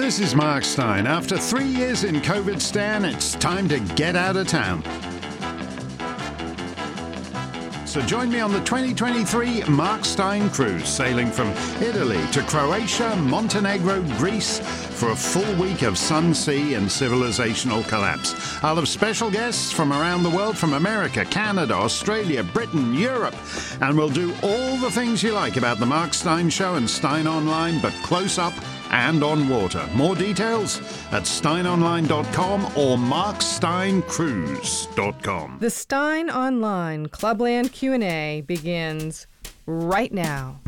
This is Mark Steyn. After three years in COVID Stan, it's time to get out of town. So join me on the 2023 Mark Steyn cruise, sailing from Italy to Croatia, Montenegro, Greece, for a full week of sun, sea, and civilizational collapse. I'll have special guests from around the world from America, Canada, Australia, Britain, Europe, and we'll do all the things you like about the Mark Steyn Show and Steyn Online, but close up and on water. More details at steynonline.com or marksteyncruise.com. The Steyn Online Clubland Q&A begins right now.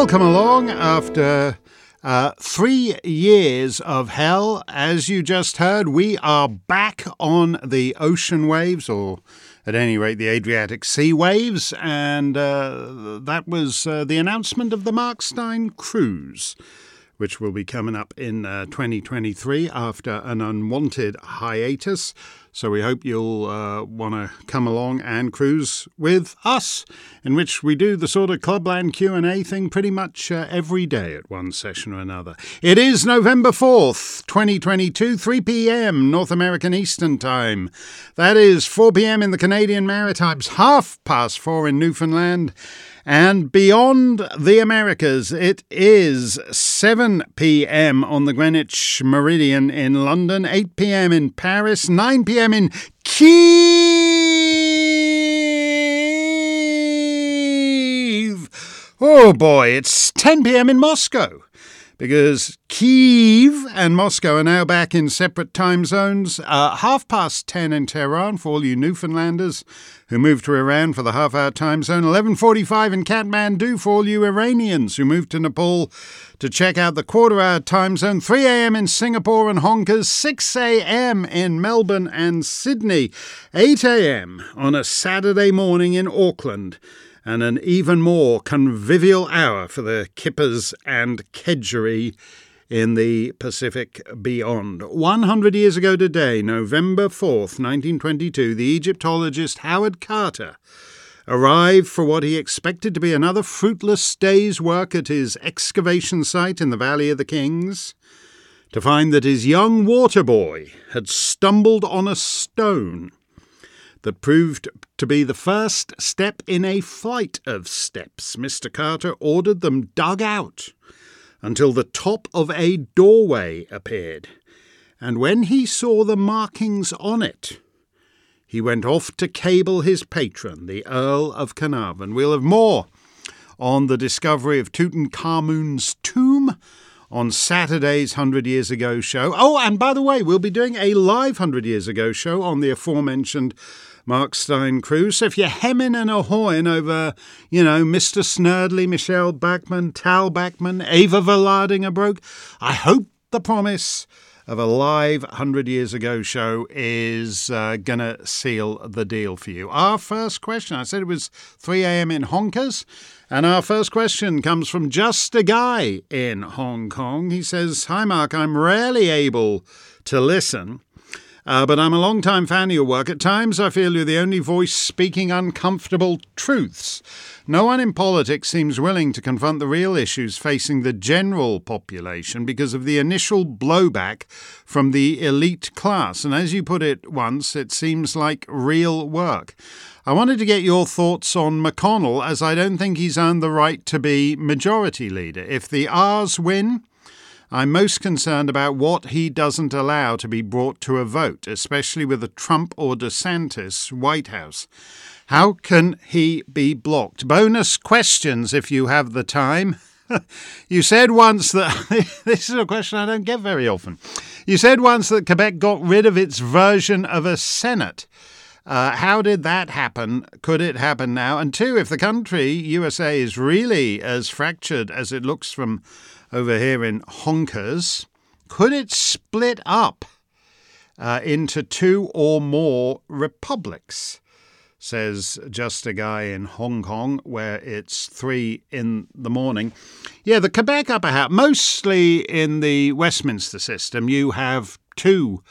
Welcome along after uh, three years of hell. As you just heard, we are back on the ocean waves, or at any rate, the Adriatic Sea waves, and uh, that was uh, the announcement of the Mark Steyn cruise. Which will be coming up in uh, 2023 after an unwanted hiatus. So we hope you'll uh, want to come along and cruise with us, in which we do the sort of clubland Q and A thing pretty much uh, every day at one session or another. It is November fourth, 2022, 3 p.m. North American Eastern Time. That is 4 p.m. in the Canadian Maritimes, half past four in Newfoundland. And beyond the Americas, it is 7 p.m. on the Greenwich Meridian in London, 8 p.m. in Paris, 9 p.m. in Kiev. Oh boy, it's 10 p.m. in Moscow because Kiev and Moscow are now back in separate time zones. Uh, half past 10 in Tehran for all you Newfoundlanders who moved to Iran for the half hour time zone. 11.45 in Kathmandu for all you Iranians who moved to Nepal to check out the quarter hour time zone. 3 a.m. in Singapore and Honkers. 6 a.m. in Melbourne and Sydney. 8 a.m. on a Saturday morning in Auckland and an even more convivial hour for the kippers and kedgeree in the Pacific beyond. 100 years ago today, November 4th, 1922, the Egyptologist Howard Carter arrived for what he expected to be another fruitless day's work at his excavation site in the Valley of the Kings, to find that his young water boy had stumbled on a stone that proved to be the first step in a flight of steps. Mr. Carter ordered them dug out until the top of a doorway appeared, and when he saw the markings on it, he went off to cable his patron, the Earl of Carnarvon. We'll have more on the discovery of Tutankhamun's tomb on Saturday's 100 Years Ago show. Oh, and by the way, we'll be doing a live 100 Years Ago show on the aforementioned Mark Steyn cruise. So if you're hemming and ahawing over, you know, Mr. Snerdley, Michelle Bachmann, Tal Bachman, Ava Vlaardingerbroek, broke, I hope the promise of a live 100 years ago show is uh, going to seal the deal for you. Our first question, I said it was 3 a.m. in Honkers. And our first question comes from Just a Guy in Hong Kong. He says, Hi, Mark, I'm rarely able to listen. Uh, but I'm a long-time fan of your work. At times, I feel you're the only voice speaking uncomfortable truths. No one in politics seems willing to confront the real issues facing the general population because of the initial blowback from the elite class. And as you put it once, it seems like real work. I wanted to get your thoughts on McConnell, as I don't think he's earned the right to be majority leader. If the R's win, I'm most concerned about what he doesn't allow to be brought to a vote, especially with a Trump or DeSantis White House. How can he be blocked? Bonus questions if you have the time. you said once that this is a question I don't get very often. You said once that Quebec got rid of its version of a Senate. Uh, how did that happen? Could it happen now? And two, if the country, USA, is really as fractured as it looks from over here in Honkers, could it split up uh, into two or more republics? Says just a guy in Hong Kong, where it's three in the morning. Yeah, the Quebec upper house, mostly in the Westminster system, you have two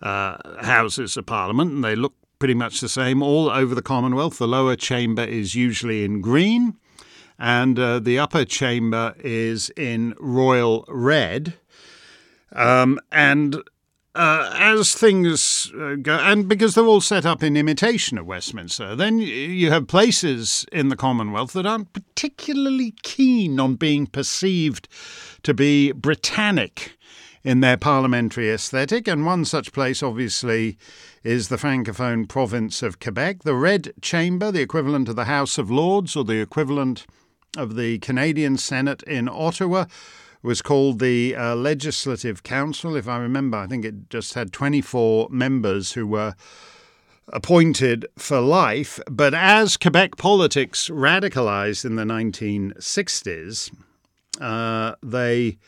uh, houses of parliament, and they look pretty much the same all over the Commonwealth. The lower chamber is usually in green, and uh, the upper chamber is in royal red. Um, and uh, as things uh, go, and because they're all set up in imitation of Westminster, then you have places in the Commonwealth that aren't particularly keen on being perceived to be Britannic in their parliamentary aesthetic. And one such place, obviously, is the Francophone province of Quebec. The Red Chamber, the equivalent of the House of Lords or the equivalent of the Canadian Senate in Ottawa, was called the uh, Legislative Council. If I remember, I think it just had 24 members who were appointed for life. But as Quebec politics radicalized in the 1960s, uh, they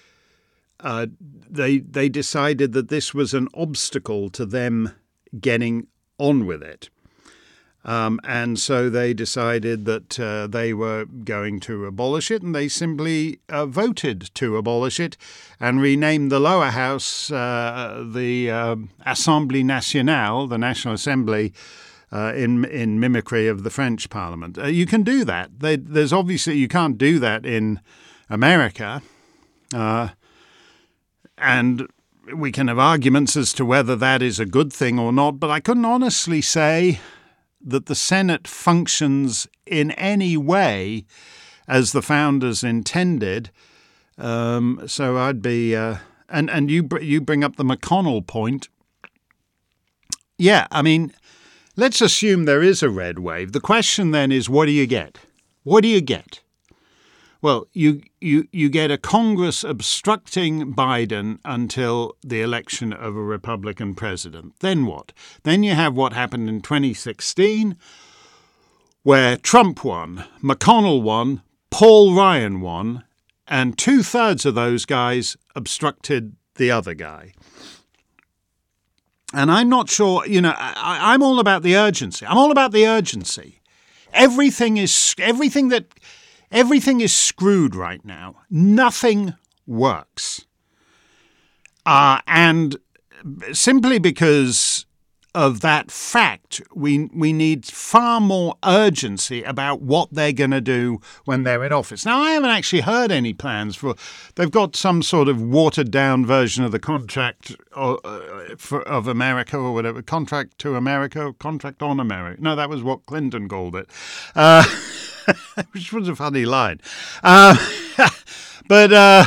uh, they they decided that this was an obstacle to them getting on with it. Um, and so they decided that uh, they were going to abolish it, and they simply uh, voted to abolish it and renamed the lower house uh, the um, Assemblée Nationale, the National Assembly. Uh, in in mimicry of the French Parliament, uh, you can do that. They, there's obviously you can't do that in America, uh, and we can have arguments as to whether that is a good thing or not. But I couldn't honestly say that the Senate functions in any way as the founders intended. Um, so I'd be, uh, and and you you bring up the McConnell point. Yeah, I mean, let's assume there is a red wave. The question then is, what do you get? What do you get? Well, you, you, you get a Congress obstructing Biden until the election of a Republican president. Then what? Then you have what happened in 2016, where Trump won, McConnell won, Paul Ryan won, and two thirds of those guys obstructed the other guy. And I'm not sure, you know, I, I'm all about the urgency. I'm all about the urgency. Everything is, everything that Everything is screwed right now. Nothing works. Uh, and simply because of that fact, we we need far more urgency about what they're going to do when they're in office. Now, I haven't actually heard any plans for. They've got some sort of watered down version of the contract uh, for, of America or whatever. Contract to America, contract on America. No, that was what Clinton called it. Uh, which was a funny line. Uh, but uh,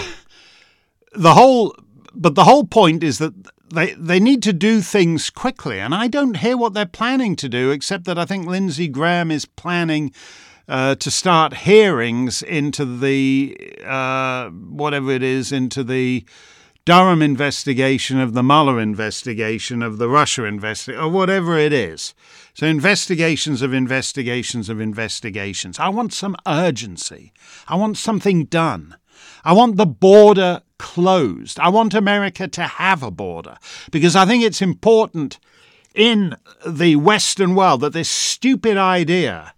the whole, but the whole point is that they they need to do things quickly, and I don't hear what they're planning to do, except that I think Lindsey Graham is planning. Uh, to start hearings into the uh, whatever it is into the Durham investigation of the Mueller investigation of the Russia investigation or whatever it is. So, investigations of investigations of investigations. I want some urgency. I want something done. I want the border closed. I want America to have a border because I think it's important in the Western world that this stupid idea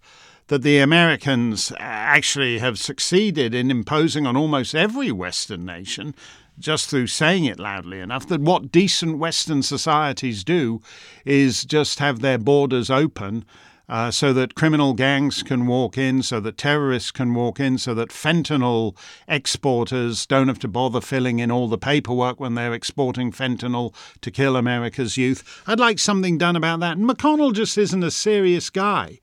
that the Americans actually have succeeded in imposing on almost every Western nation just through saying it loudly enough that what decent Western societies do is just have their borders open uh, so that criminal gangs can walk in, so that terrorists can walk in, so that fentanyl exporters don't have to bother filling in all the paperwork when they're exporting fentanyl to kill America's youth. I'd like something done about that. And McConnell just isn't a serious guy.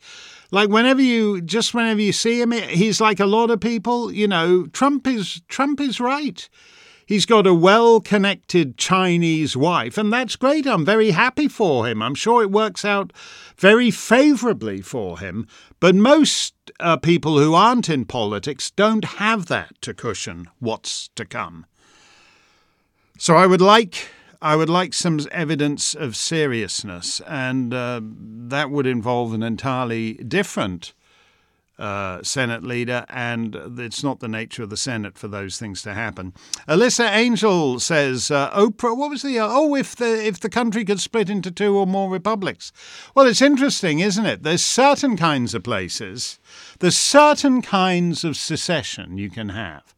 Like whenever you just whenever you see him, he's like a lot of people. You know, Trump is Trump is right. He's got a well connected Chinese wife, and that's great. I'm very happy for him. I'm sure it works out very favourably for him. But most uh, people who aren't in politics don't have that to cushion what's to come. So I would like I would like some evidence of seriousness, and uh, that would involve an entirely different uh, Senate leader, and it's not the nature of the Senate for those things to happen. Alyssa Angel says, uh, "Oprah, what was the uh, oh if the if the country could split into two or more republics?" Well, it's interesting, isn't it? There's certain kinds of places, there's certain kinds of secession you can have.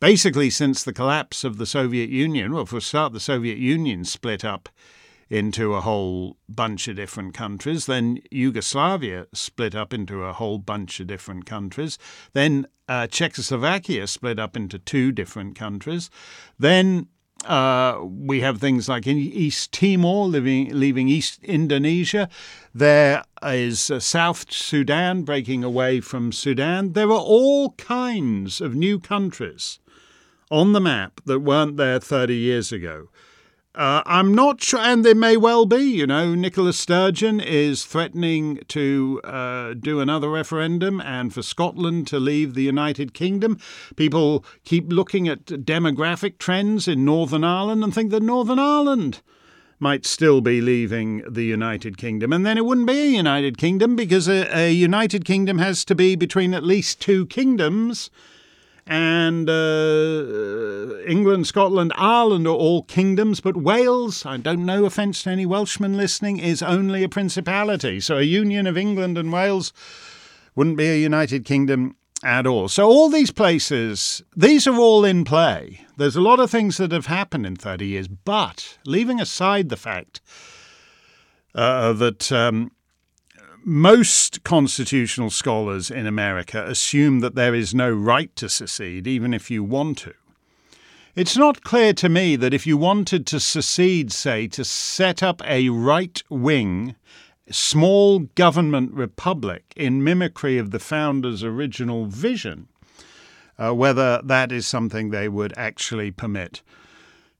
Basically, since the collapse of the Soviet Union, well, for start, the Soviet Union split up into a whole bunch of different countries. Then Yugoslavia split up into a whole bunch of different countries. Then uh, Czechoslovakia split up into two different countries. Then uh, we have things like in East Timor, leaving East Indonesia. There is uh, South Sudan breaking away from Sudan. There are all kinds of new countries on the map that weren't there 30 years ago. Uh, I'm not sure, and there may well be. You know, Nicola Sturgeon is threatening to uh, do another referendum and for Scotland to leave the United Kingdom. People keep looking at demographic trends in Northern Ireland and think that Northern Ireland might still be leaving the United Kingdom. And then it wouldn't be a United Kingdom because a, a United Kingdom has to be between at least two kingdoms and uh, England, Scotland, Ireland are all kingdoms, but Wales, I don't know offence to any Welshmen listening, is only a principality. So a union of England and Wales wouldn't be a United Kingdom at all. So all these places, these are all in play. There's a lot of things that have happened in 30 years, but leaving aside the fact uh, that um, most constitutional scholars in America assume that there is no right to secede, even if you want to. It's not clear to me that if you wanted to secede, say, to set up a right wing, small government republic in mimicry of the founders' original vision, uh, whether that is something they would actually permit.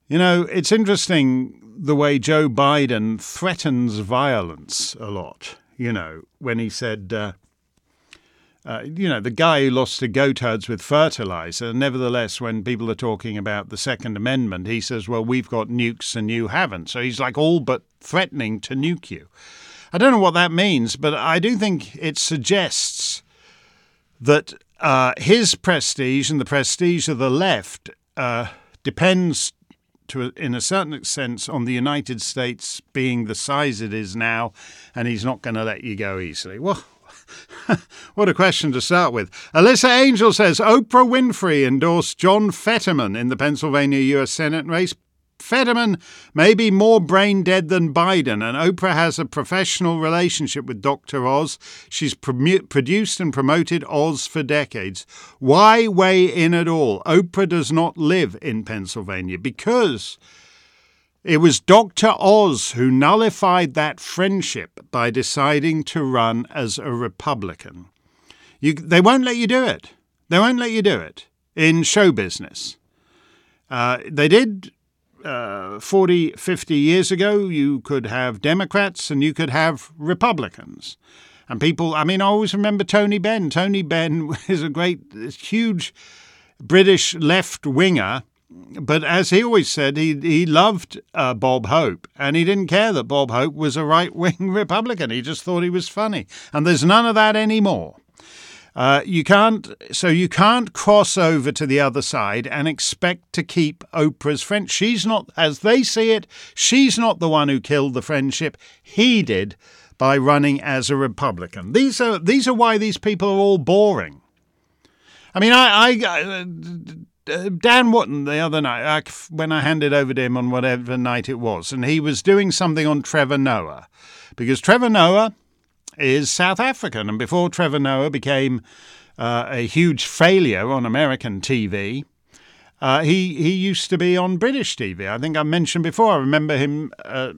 You know, it's interesting the way Joe Biden threatens violence a lot you know, when he said, uh, uh, you know, the guy who lost to goatherds with fertilizer, nevertheless, when people are talking about the Second Amendment, he says, well, we've got nukes and you haven't. So he's like all but threatening to nuke you. I don't know what that means, but I do think it suggests that uh, his prestige and the prestige of the left uh, depends to, a, in a certain sense, on the United States being the size it is now, and he's not going to let you go easily. Well, what a question to start with. Alyssa Angel says Oprah Winfrey endorsed John Fetterman in the Pennsylvania U.S. Senate race. Fetterman may be more brain dead than Biden, and Oprah has a professional relationship with Dr. Oz. She's produced and promoted Oz for decades. Why weigh in at all? Oprah does not live in Pennsylvania because it was Dr. Oz who nullified that friendship by deciding to run as a Republican. You, they won't let you do it. They won't let you do it in show business. Uh, they did uh, 40, 50 years ago, you could have Democrats and you could have Republicans. And people, I mean, I always remember Tony Benn. Tony Benn is a great, huge British left winger. But as he always said, he, he loved uh, Bob Hope and he didn't care that Bob Hope was a right wing Republican. He just thought he was funny. And there's none of that anymore. Uh, you can't, so you can't cross over to the other side and expect to keep Oprah's friend. She's not, as they see it, she's not the one who killed the friendship. He did by running as a Republican. These are these are why these people are all boring. I mean, I, I uh, Dan Wootton the other night, when I handed over to him on whatever night it was, and he was doing something on Trevor Noah, because Trevor Noah is South African. And before Trevor Noah became uh, a huge failure on American TV, uh, he he used to be on British TV. I think I mentioned before. I remember him uh,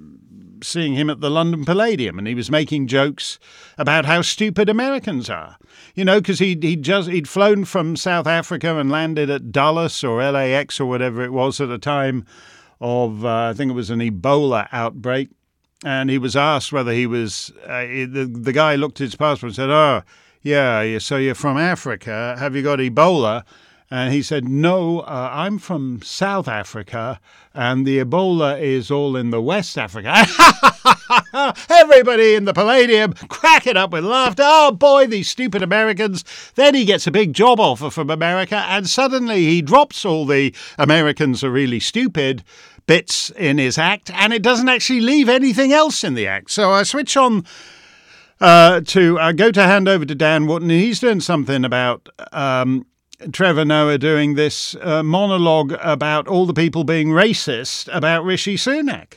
seeing him at the London Palladium, and he was making jokes about how stupid Americans are. You know, because he he just he'd flown from South Africa and landed at Dulles or LAX or whatever it was at a time of uh, I think it was an Ebola outbreak, and he was asked whether he was. Uh, the the guy looked at his passport and said, "Oh, yeah, so you're from Africa. Have you got Ebola?" And he said, No, uh, I'm from South Africa, and the Ebola is all in the West Africa. Everybody in the Palladium cracking up with laughter. Oh boy, these stupid Americans. Then he gets a big job offer from America, and suddenly he drops all the Americans are really stupid bits in his act, and it doesn't actually leave anything else in the act. So I switch on uh, to uh, go to hand over to Dan Wootton. He's doing something about um, Trevor Noah doing this uh, monologue about all the people being racist about Rishi Sunak.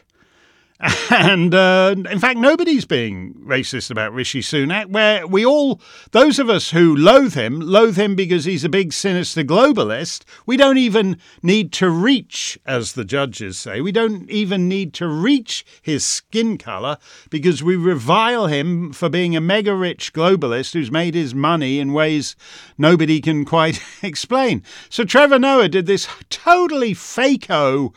And uh, in fact, nobody's being racist about Rishi Sunak. Where we all, those of us who loathe him, loathe him because he's a big, sinister globalist. We don't even need to reach, as the judges say, we don't even need to reach his skin colour because we revile him for being a mega rich globalist who's made his money in ways nobody can quite explain. So Trevor Noah did this totally fako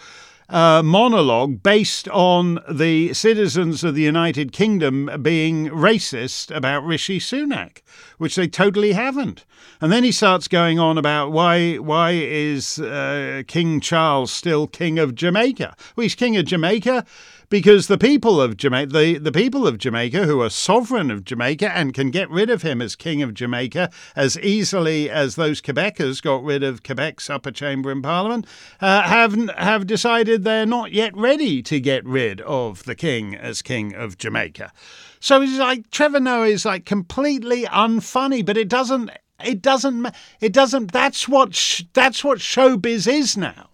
uh, monologue based on the citizens of the United Kingdom being racist about Rishi Sunak, which they totally haven't. And then he starts going on about why why is uh, King Charles still king of Jamaica? Well, he's king of Jamaica because the people of Jamaica, the, the people of Jamaica who are sovereign of Jamaica and can get rid of him as king of Jamaica as easily as those Quebecers got rid of Quebec's upper chamber in Parliament, uh, have have decided they're not yet ready to get rid of the king as king of Jamaica. So it's like Trevor Noah is like completely unfunny, but it doesn't. It doesn't. It doesn't. That's what. Sh- that's what showbiz is now.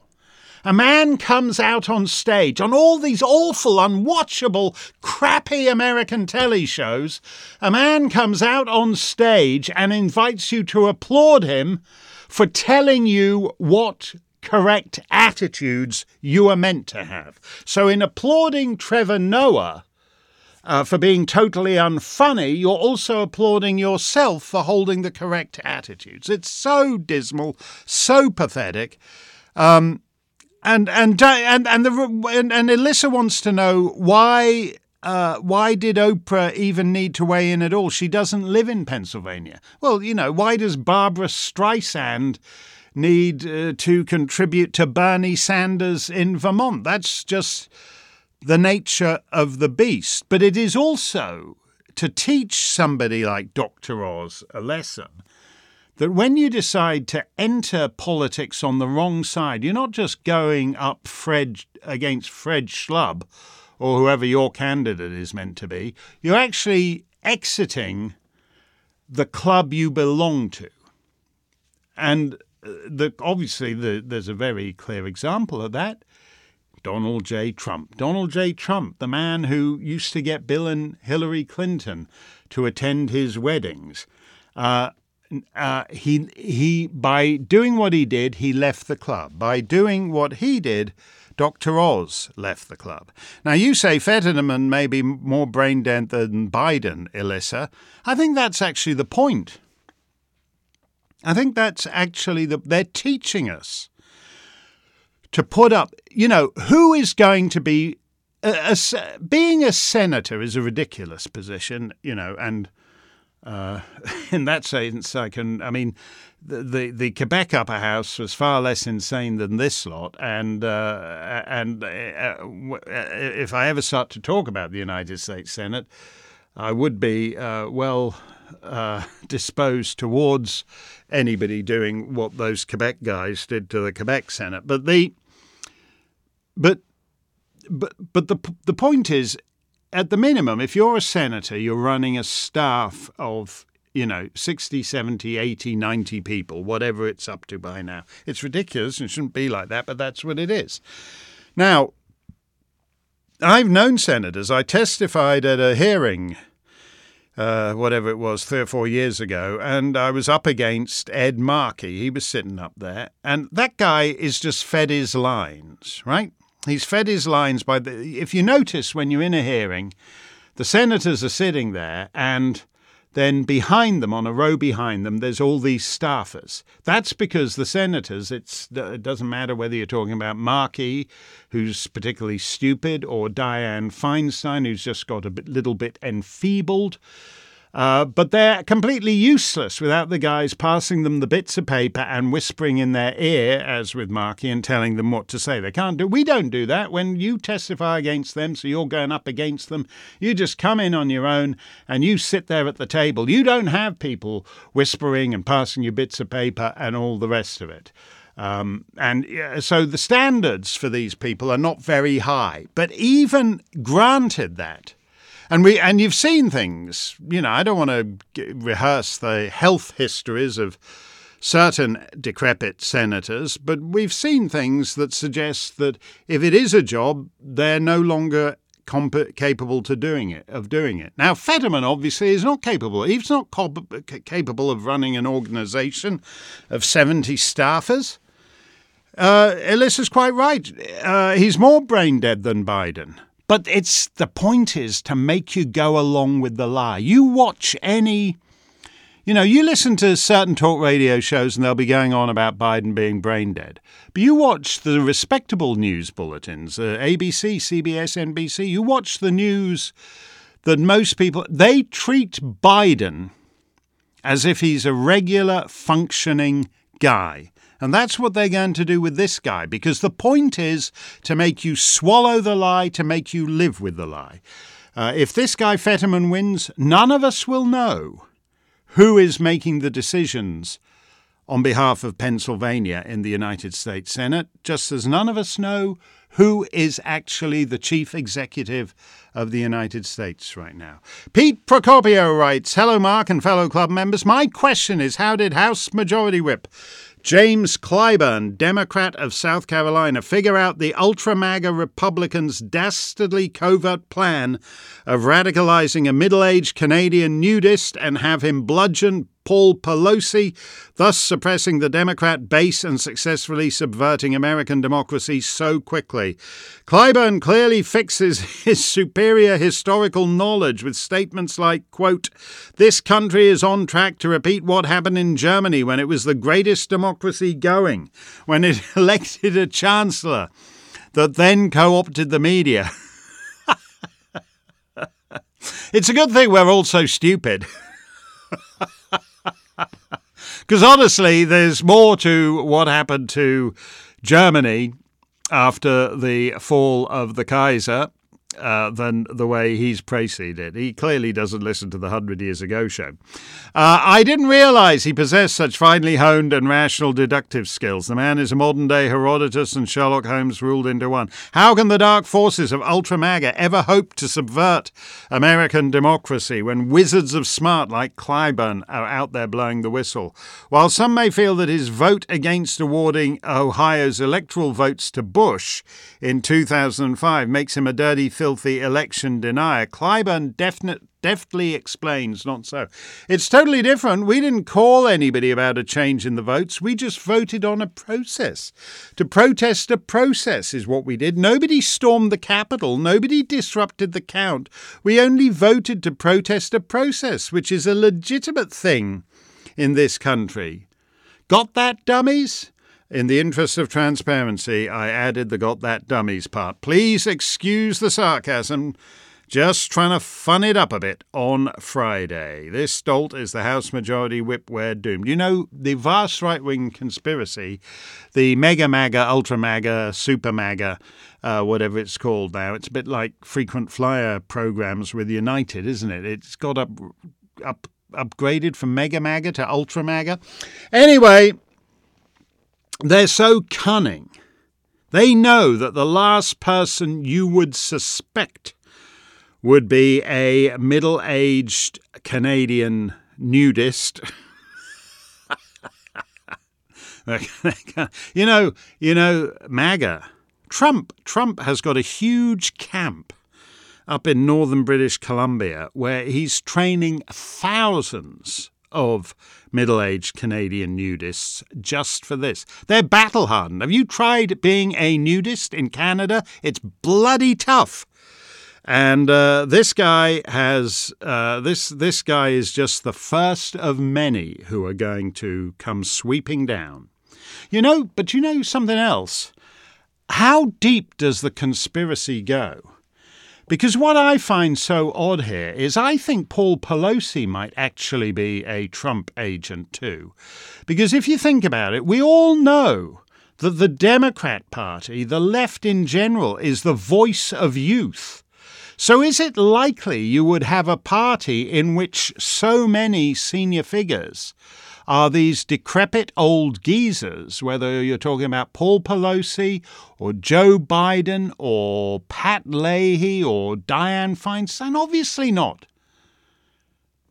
A man comes out on stage on all these awful, unwatchable, crappy American telly shows. A man comes out on stage and invites you to applaud him for telling you what correct attitudes you are meant to have. So, in applauding Trevor Noah, uh, for being totally unfunny, you're also applauding yourself for holding the correct attitudes. It's so dismal, so pathetic. Um, and and and and the and, and Alyssa wants to know why uh, why did Oprah even need to weigh in at all? She doesn't live in Pennsylvania. Well, you know, why does Barbara Streisand need uh, to contribute to Bernie Sanders in Vermont? That's just the nature of the beast. But it is also to teach somebody like Dr. Oz a lesson that when you decide to enter politics on the wrong side, you're not just going up Fred against Fred Schlubb or whoever your candidate is meant to be, you're actually exiting the club you belong to. And uh, the, obviously, the, there's a very clear example of that. Donald J. Trump. Donald J. Trump, the man who used to get Bill and Hillary Clinton to attend his weddings. Uh, uh, he he by doing what he did, he left the club. By doing what he did, Dr. Oz left the club. Now you say Fetterman may be more brain dead than Biden, Elissa. I think that's actually the point. I think that's actually the they're teaching us to put up. You know who is going to be. A, a, being a senator is a ridiculous position, you know, and uh, in that sense, I can. I mean, the, the, the Quebec upper house was far less insane than this lot, and uh, and uh, uh if I ever start to talk about the United States Senate, I would be uh, well uh, disposed towards anybody doing what those Quebec guys did to the Quebec Senate. But the but but but the the point is at the minimum, if you're a senator, you're running a staff of, you know, 60, 70, 80, 90 people, whatever it's up to by now. It's ridiculous and it shouldn't be like that, but that's what it is. Now, I've known senators. I testified at a hearing, uh, whatever it was, three or four years ago, and I was up against Ed Markey. He was sitting up there, and that guy is just fed his lines, right? He's fed his lines by the. If you notice when you're in a hearing, the senators are sitting there and then behind them, on a row behind them, there's all these staffers. That's because the senators, It's. it doesn't matter whether you're talking about Markey, who's particularly stupid, or Dianne Feinstein, who's just got a bit, little bit enfeebled. Uh, but they're completely useless without the guys passing them the bits of paper and whispering in their ear, as with Markey, and telling them what to say. They can't do. We don't do that. When you testify against them, so you're going up against them, you just come in on your own and you sit there at the table. You don't have people whispering and passing you bits of paper and all the rest of it. Um, and so the standards for these people are not very high. But even granted that, and we and you've seen things. You know, I don't want to rehearse the health histories of certain decrepit senators, but we've seen things that suggest that if it is a job, they're no longer comp- capable to doing it of doing it. Now, Fetterman obviously is not capable. He's not capable of running an organisation of seventy staffers. Uh, Alyssa's quite right. Uh, he's more brain dead than Biden. But it's the point is to make you go along with the lie. You watch any, you know, you listen to certain talk radio shows and they'll be going on about Biden being brain dead. But you watch the respectable news bulletins, uh, ABC, CBS, NBC, you watch the news that most people, they treat Biden as if he's a regular functioning guy. And that's what they're going to do with this guy, because the point is to make you swallow the lie, to make you live with the lie. Uh, if this guy Fetterman wins, none of us will know who is making the decisions on behalf of Pennsylvania in the United States Senate, just as none of us know who is actually the chief executive of the United States right now. Pete Procopio writes Hello, Mark and fellow club members. My question is How did House Majority Whip James Clyburn, Democrat of South Carolina, figure out the ultra MAGA Republicans' dastardly covert plan of radicalizing a middle aged Canadian nudist and have him bludgeon, Paul Pelosi, thus suppressing the Democrat base and successfully subverting American democracy so quickly. Clyburn clearly fixes his superior historical knowledge with statements like, quote, This country is on track to repeat what happened in Germany when it was the greatest democracy going, when it elected a chancellor that then co opted the media. it's a good thing we're all so stupid. Because honestly, there's more to what happened to Germany after the fall of the Kaiser uh, than the way he's preceded. He clearly doesn't listen to the Hundred Years Ago show. Uh, I didn't realize he possessed such finely honed and rational deductive skills. The man is a modern day Herodotus and Sherlock Holmes ruled into one. How can the dark forces of Ultra MAGA ever hope to subvert American democracy when wizards of smart like Clyburn are out there blowing the whistle? While some may feel that his vote against awarding Ohio's electoral votes to Bush in 2005 makes him a dirty, filthy election denier. Clyburn definite, deftly explains not so. It's totally different. We didn't call anybody about a change in the votes. We just voted on a process. To protest a process is what we did. Nobody stormed the Capitol. Nobody disrupted the count. We only voted to protest a process, which is a legitimate thing in this country. Got that, dummies? In the interest of transparency, I added the got that dummies part. Please excuse the sarcasm. Just trying to fun it up a bit on Friday. This dolt is the House Majority Whip we're doomed. You know, the vast right wing conspiracy, the mega MAGA, ultra MAGA, super MAGA, uh, whatever it's called now, it's a bit like frequent flyer programs with United, isn't it? It's got up, up upgraded from mega MAGA to ultra MAGA. Anyway, they're so cunning. They know that the last person you would suspect would be a middle aged Canadian nudist. you know, you know, MAGA. Trump, Trump has got a huge camp up in northern British Columbia where he's training thousands of middle aged Canadian nudists just for this. They're battle hardened. Have you tried being a nudist in Canada? It's bloody tough. And uh, this guy has uh, this this guy is just the first of many who are going to come sweeping down. You know, but you know something else. How deep does the conspiracy go? Because what I find so odd here is I think Paul Pelosi might actually be a Trump agent too. Because if you think about it, we all know that the Democrat Party, the left in general, is the voice of youth. So is it likely you would have a party in which so many senior figures are these decrepit old geezers, whether you're talking about Paul Pelosi or Joe Biden or Pat Leahy or Dianne Feinstein? Obviously not.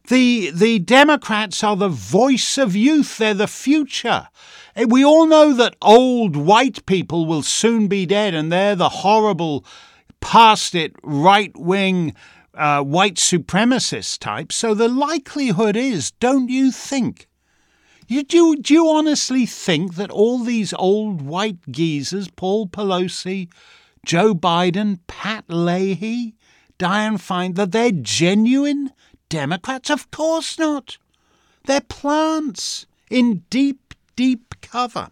The, the Democrats are the voice of youth, they're the future. Eh, we all know that old white people will soon be dead, and they're the horrible, past it, right wing, uh, white supremacist type. So the likelihood is, don't you think, you, do, do you honestly think that all these old white geezers, Paul Pelosi, Joe Biden, Pat Leahy, Diane Fine, that they're genuine Democrats? Of course not. They're plants in deep, deep cover.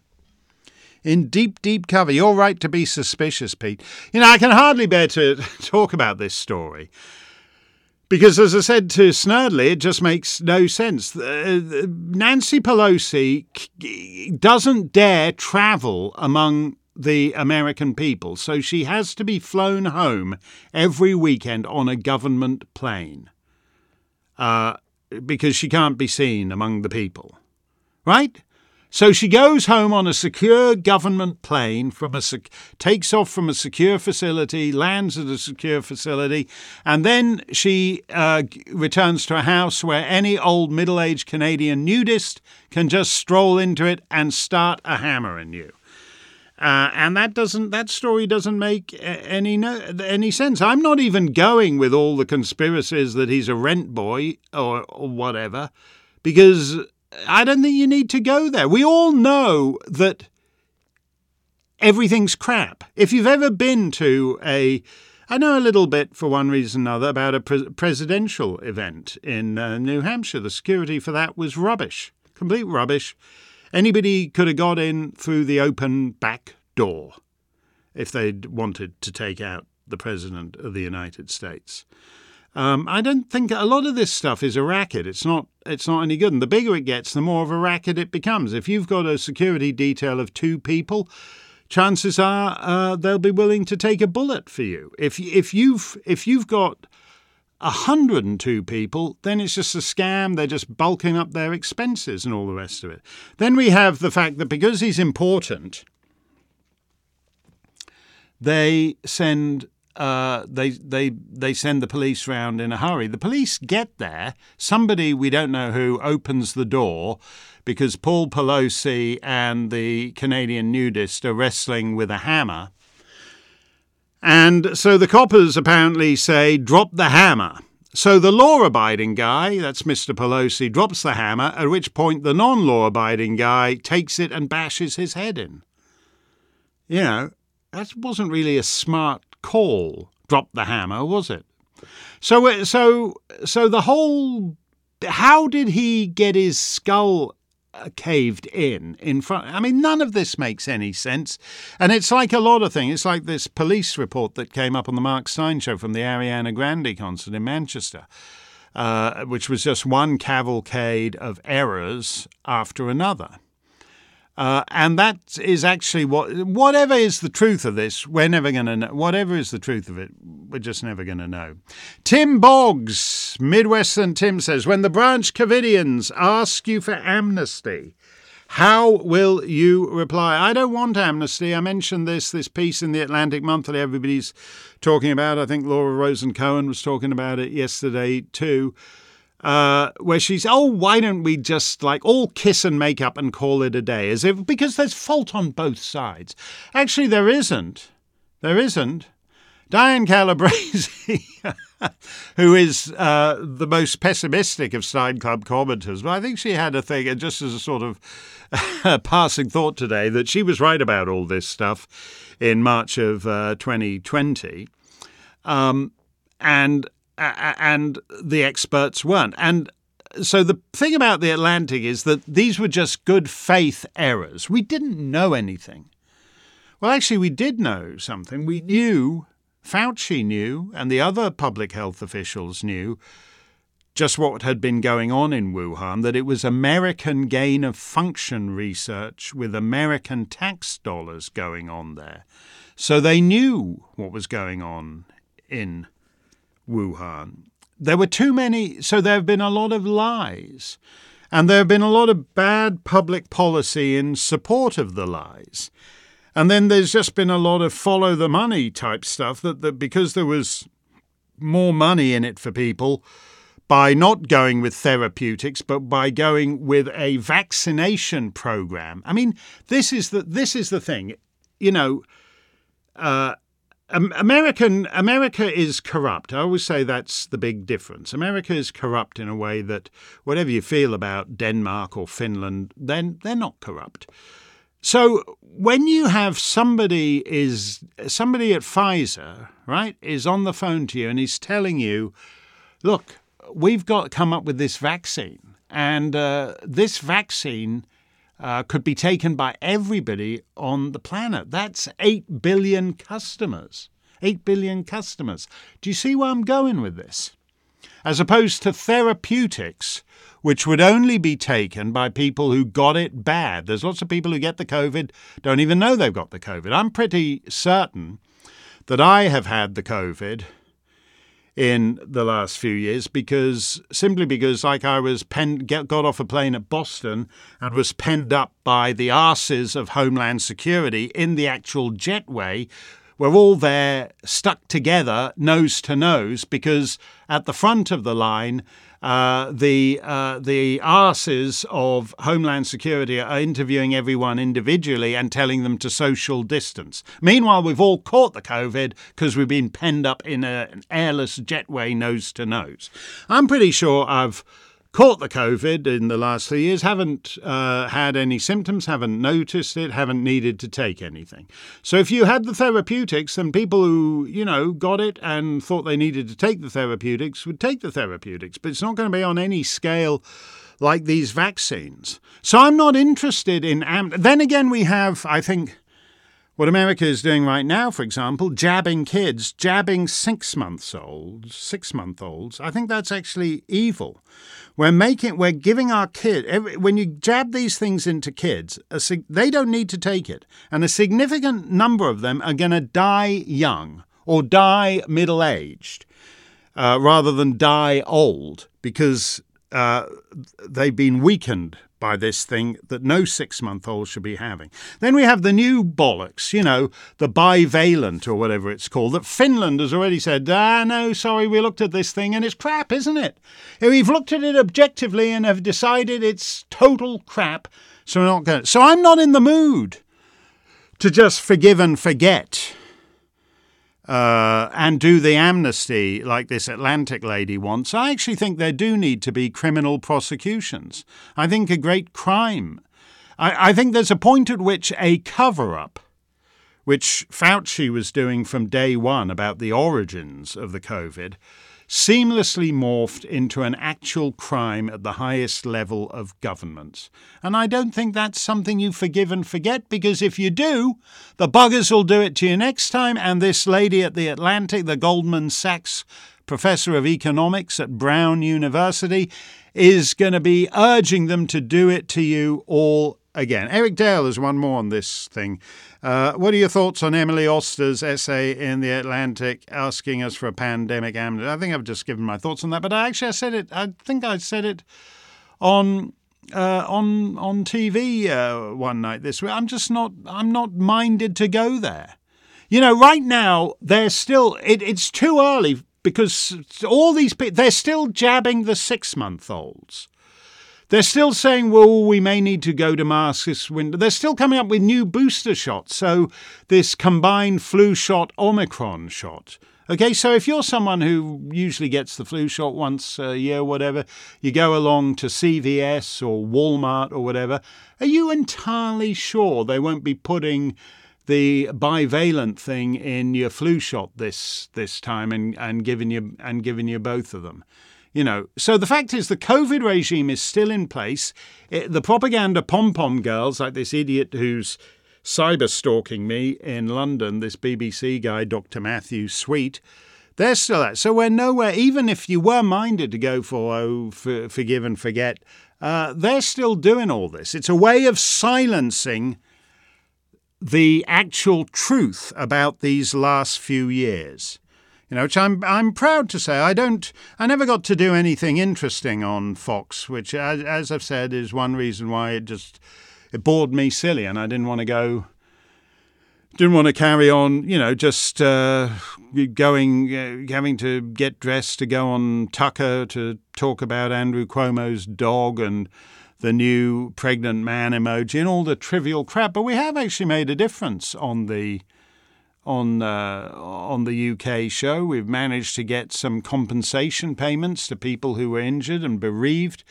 In deep, deep cover. You're right to be suspicious, Pete. You know, I can hardly bear to talk about this story because, as I said to Snerdley, it just makes no sense. Uh, Nancy Pelosi doesn't dare travel among the American people, so she has to be flown home every weekend on a government plane uh, because she can't be seen among the people. Right? So she goes home on a secure government plane from a sec- takes off from a secure facility, lands at a secure facility, and then she uh, returns to a house where any old middle-aged Canadian nudist can just stroll into it and start a hammering you. Uh, and that doesn't that story doesn't make any no, any sense. I'm not even going with all the conspiracies that he's a rent boy or, or whatever, because I don't think you need to go there. We all know that everything's crap. If you've ever been to a I know a little bit, for one reason or another, about a pre- presidential event in uh, New Hampshire. The security for that was rubbish, complete rubbish. Anybody could have got in through the open back door if they'd wanted to take out the President of the United States. Um, I don't think a lot of this stuff is a racket. It's not. It's not any good. And the bigger it gets, the more of a racket it becomes. If you've got a security detail of two people, chances are uh, they'll be willing to take a bullet for you. If if you've if you've got 102 people, then it's just a scam. They're just bulking up their expenses and all the rest of it. Then we have the fact that because he's important, they send uh, they they they send the police round in a hurry. The police get there. Somebody we don't know who opens the door because Paul Pelosi and the Canadian nudist are wrestling with a hammer. And so the coppers apparently say, "Drop the hammer." So the law-abiding guy, that's Mr. Pelosi, drops the hammer. At which point the non-law-abiding guy takes it and bashes his head in. You know, that wasn't really a smart call drop the hammer, was it? So, uh, so, so the whole. How did he get his skull uh, caved in in front? I mean, none of this makes any sense. And it's like a lot of things. It's like this police report that came up on the Mark Steyn show from the Ariana Grande concert in Manchester. Uh, which was just one cavalcade of errors after another. Uh, and that is actually what, whatever is the truth of this, we're never going to know. Whatever is the truth of it, we're just never going to know. Tim Boggs, Midwestern Tim says, when the Branch Covidians ask you for amnesty, how will you reply? I don't want amnesty. I mentioned this, this piece in the Atlantic Monthly everybody's talking about. I think Laura Rosen Cohen was talking about it yesterday too uh, where she's, oh, why don't we just like all kiss and make up and call it a day? As if because there's fault on both sides. Actually, there isn't. There isn't. Diane Calabrese, who is uh, the most pessimistic of Steyn Club commenters, but I think she had a thing, and just as a sort of passing thought today, that she was right about all this stuff in March of uh, 2020. Um, and and the experts weren't. And so the thing about the Atlantic is that these were just good faith errors. We didn't know anything. Well, actually, we did know something. We knew Fauci knew, and the other public health officials knew, just what had been going on in Wuhan, that it was American gain of function research with American tax dollars going on there. So they knew what was going on in Wuhan. There were too many, so there have been a lot of lies. And there have been a lot of bad public policy in support of the lies. And then there's just been a lot of follow the money type stuff that, that because there was more money in it for people by not going with therapeutics but by going with a vaccination program. I mean, this is the this is the thing. You know, uh, American America is corrupt. I always say that's the big difference. America is corrupt in a way that whatever you feel about Denmark or Finland, then they're not corrupt. So when you have somebody is somebody at Pfizer, right, is on the phone to you and he's telling you, look, we've got come up with this vaccine, and uh, this vaccine uh, could be taken by everybody on the planet. That's eight billion customers. Eight billion customers. Do you see where I'm going with this? As opposed to therapeutics, which would only be taken by people who got it bad. There's lots of people who get the COVID, don't even know they've got the COVID. I'm pretty certain that I have had the COVID in the last few years because simply because like I was penned, get, got off a plane at Boston and was penned up by the arses of Homeland Security in the actual jetway we're all there stuck together nose to nose because at the front of the line uh, the uh, the arses of Homeland Security are interviewing everyone individually and telling them to social distance. Meanwhile, we've all caught the COVID because we've been penned up in a, an airless jetway nose to nose. I'm pretty sure I've caught the COVID in the last three years, haven't uh, had any symptoms, haven't noticed it, haven't needed to take anything. So if you had the therapeutics, then people who, you know, got it and thought they needed to take the therapeutics would take the therapeutics. But it's not going to be on any scale like these vaccines. So I'm not interested in. Am- then again, we have, I think, what America is doing right now, for example, jabbing kids, jabbing six months olds, six month olds, I think that's actually evil. We're making, we're giving our kid, every, when you jab these things into kids, a, they don't need to take it. And a significant number of them are going to die young or die middle aged uh, rather than die old because uh, they've been weakened by this thing that no six month old should be having. Then we have the new bollocks, you know, the bivalent or whatever it's called, that Finland has already said, ah, no, sorry, we looked at this thing and it's crap, isn't it? We've looked at it objectively and have decided it's total crap, so we're not going to. So I'm not in the mood to just forgive and forget uh, and do the amnesty like this Atlantic lady wants, I actually think there do need to be criminal prosecutions. I think a great crime. I, I think there's a point at which a cover up, which Fauci was doing from day one about the origins of the COVID, seamlessly morphed into an actual crime at the highest level of government. And I don't think that's something you forgive and forget, because if you do, the buggers will do it to you next time. And this lady at the Atlantic, the Goldman Sachs professor of economics at Brown University, is going to be urging them to do it to you all again. Eric Dale has one more on this thing. Uh, what are your thoughts on Emily Oster's essay in The Atlantic asking us for a pandemic amnesty? I think I've just given my thoughts on that, but I actually I said it, I think I said it on. Uh, on on TV uh, one night this week, I'm just not I'm not minded to go there. You know, right now they're still it, it's too early because all these people they're still jabbing the six month olds. They're still saying, well, we may need to go to masks this winter. They're still coming up with new booster shots. So, this combined flu shot, Omicron shot. Okay, so if you're someone who usually gets the flu shot once a year, whatever, you go along to CVS or Walmart or whatever, are you entirely sure they won't be putting the bivalent thing in your flu shot this this time and, and giving you and giving you both of them? You know, so the fact is the COVID regime is still in place. It, the propaganda pom pom girls, like this idiot who's cyber stalking me in London, this BBC guy, Dr. Matthew Sweet, they're still at. So we're nowhere, even if you were minded to go for, oh, for, forgive and forget, uh, they're still doing all this. It's a way of silencing the actual truth about these last few years. You know, which I'm I'm proud to say I don't I never got to do anything interesting on Fox, which as, as I've said is one reason why it just it bored me silly and I didn't want to go didn't want to carry on, you know, just uh, going, uh, having to get dressed to go on Tucker to talk about Andrew Cuomo's dog and the new pregnant man emoji and all the trivial crap. But we have actually made a difference on the on uh, on the UK show. We've managed to get some compensation payments to people who were injured and bereaved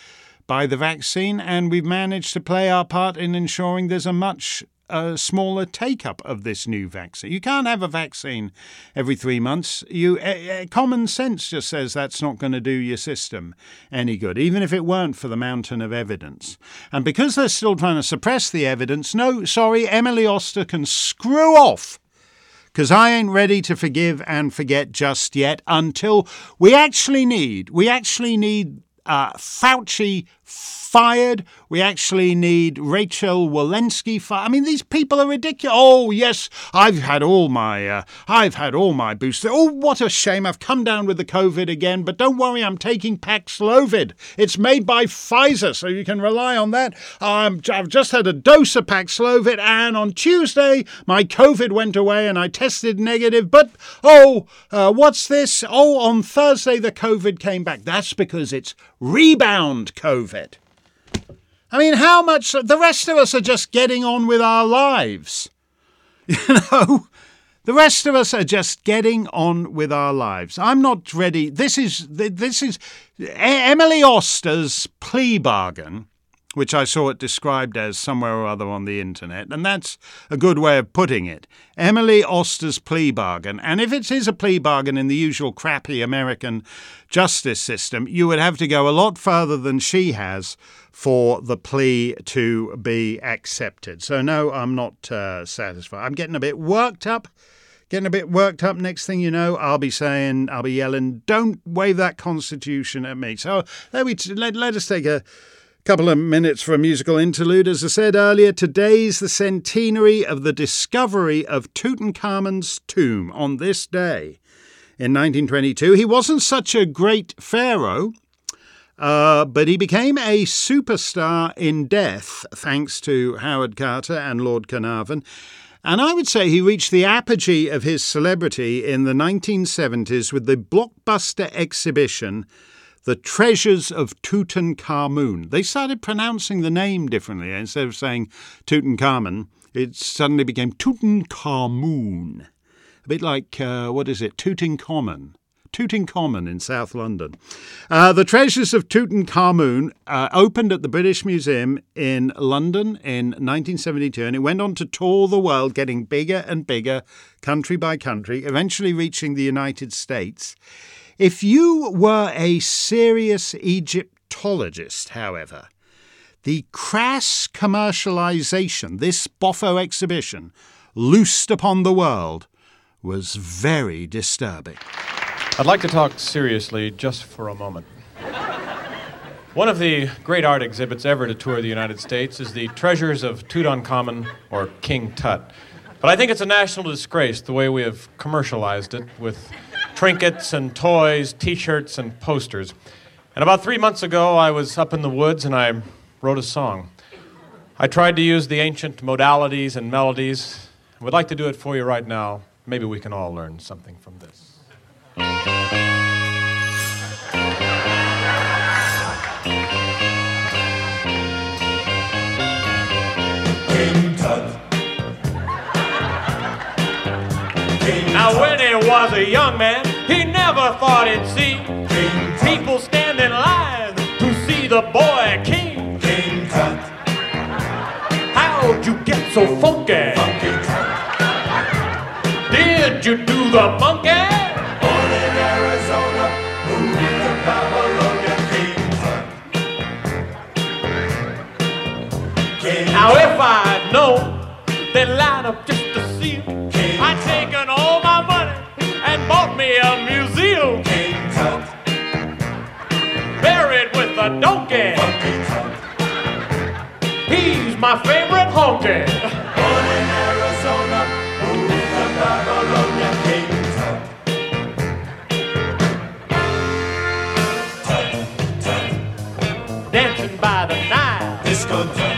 by the vaccine, and we've managed to play our part in ensuring there's a much a smaller take up of this new vaccine. You can't have a vaccine every three months. You uh, common sense just says that's not going to do your system any good, even if it weren't for the mountain of evidence. And because they're still trying to suppress the evidence, no, sorry, Emily Oster can screw off because I ain't ready to forgive and forget just yet until we actually need, we actually need uh, Fauci fired. We actually need Rachel Walensky fired. I mean, these people are ridiculous. Oh yes, I've had all my, uh, I've had all my boosters. Oh, what a shame! I've come down with the COVID again. But don't worry, I'm taking Paxlovid. It's made by Pfizer, so you can rely on that. Um, I've just had a dose of Paxlovid, and on Tuesday my COVID went away, and I tested negative. But oh, uh, what's this? Oh, on Thursday the COVID came back. That's because it's rebound COVID. I mean, how much the rest of us are just getting on with our lives. You know, the rest of us are just getting on with our lives. I'm not ready. This is this is Emily Oster's plea bargain which I saw it described as somewhere or other on the internet, and that's a good way of putting it. Emily Oster's plea bargain, and if it is a plea bargain in the usual crappy American justice system, you would have to go a lot further than she has for the plea to be accepted. So, no, I'm not uh, satisfied. I'm getting a bit worked up. Getting a bit worked up. Next thing you know, I'll be saying, I'll be yelling, "Don't wave that Constitution at me!" So let me t- let, let us take a Couple of minutes for a musical interlude. As I said earlier, today's the centenary of the discovery of Tutankhamun's tomb on this day. In 1922, he wasn't such a great pharaoh, uh, but he became a superstar in death thanks to Howard Carter and Lord Carnarvon. And I would say he reached the apogee of his celebrity in the 1970s with the blockbuster exhibition the treasures of Tutankhamun. They started pronouncing the name differently. Instead of saying Tutankhamun, it suddenly became Tutankhamun. A bit like, uh, what is it, Tutankhamun. Tooting Common in South London. Uh, the Treasures of Tutankhamun uh, opened at the British Museum in London in 1972 and it went on to tour the world, getting bigger and bigger, country by country, eventually reaching the United States. If you were a serious Egyptologist, however, the crass commercialization this Boffo exhibition loosed upon the world was very disturbing. I'd like to talk seriously just for a moment. One of the great art exhibits ever to tour the United States is the Treasures of Tutankhamun or King Tut. But I think it's a national disgrace the way we have commercialized it with trinkets and toys, t shirts and posters. And about three months ago, I was up in the woods and I wrote a song. I tried to use the ancient modalities and melodies. I would like to do it for you right now. Maybe we can all learn something from this. Now, when he was a young man, he never thought he'd see people stand in line to see the boy king. King Tut. How'd you get so funky? Funky Tut. Did you do the monkey? Tut. King now, if I'd known They line up just to see him. I taken all my money and bought me a museum. Buried with a donkey. He's my favorite honky. born in Arizona, moved to Babylonia. King Tut, Tut, Tut, Dancing by the Nile. Disco Tut,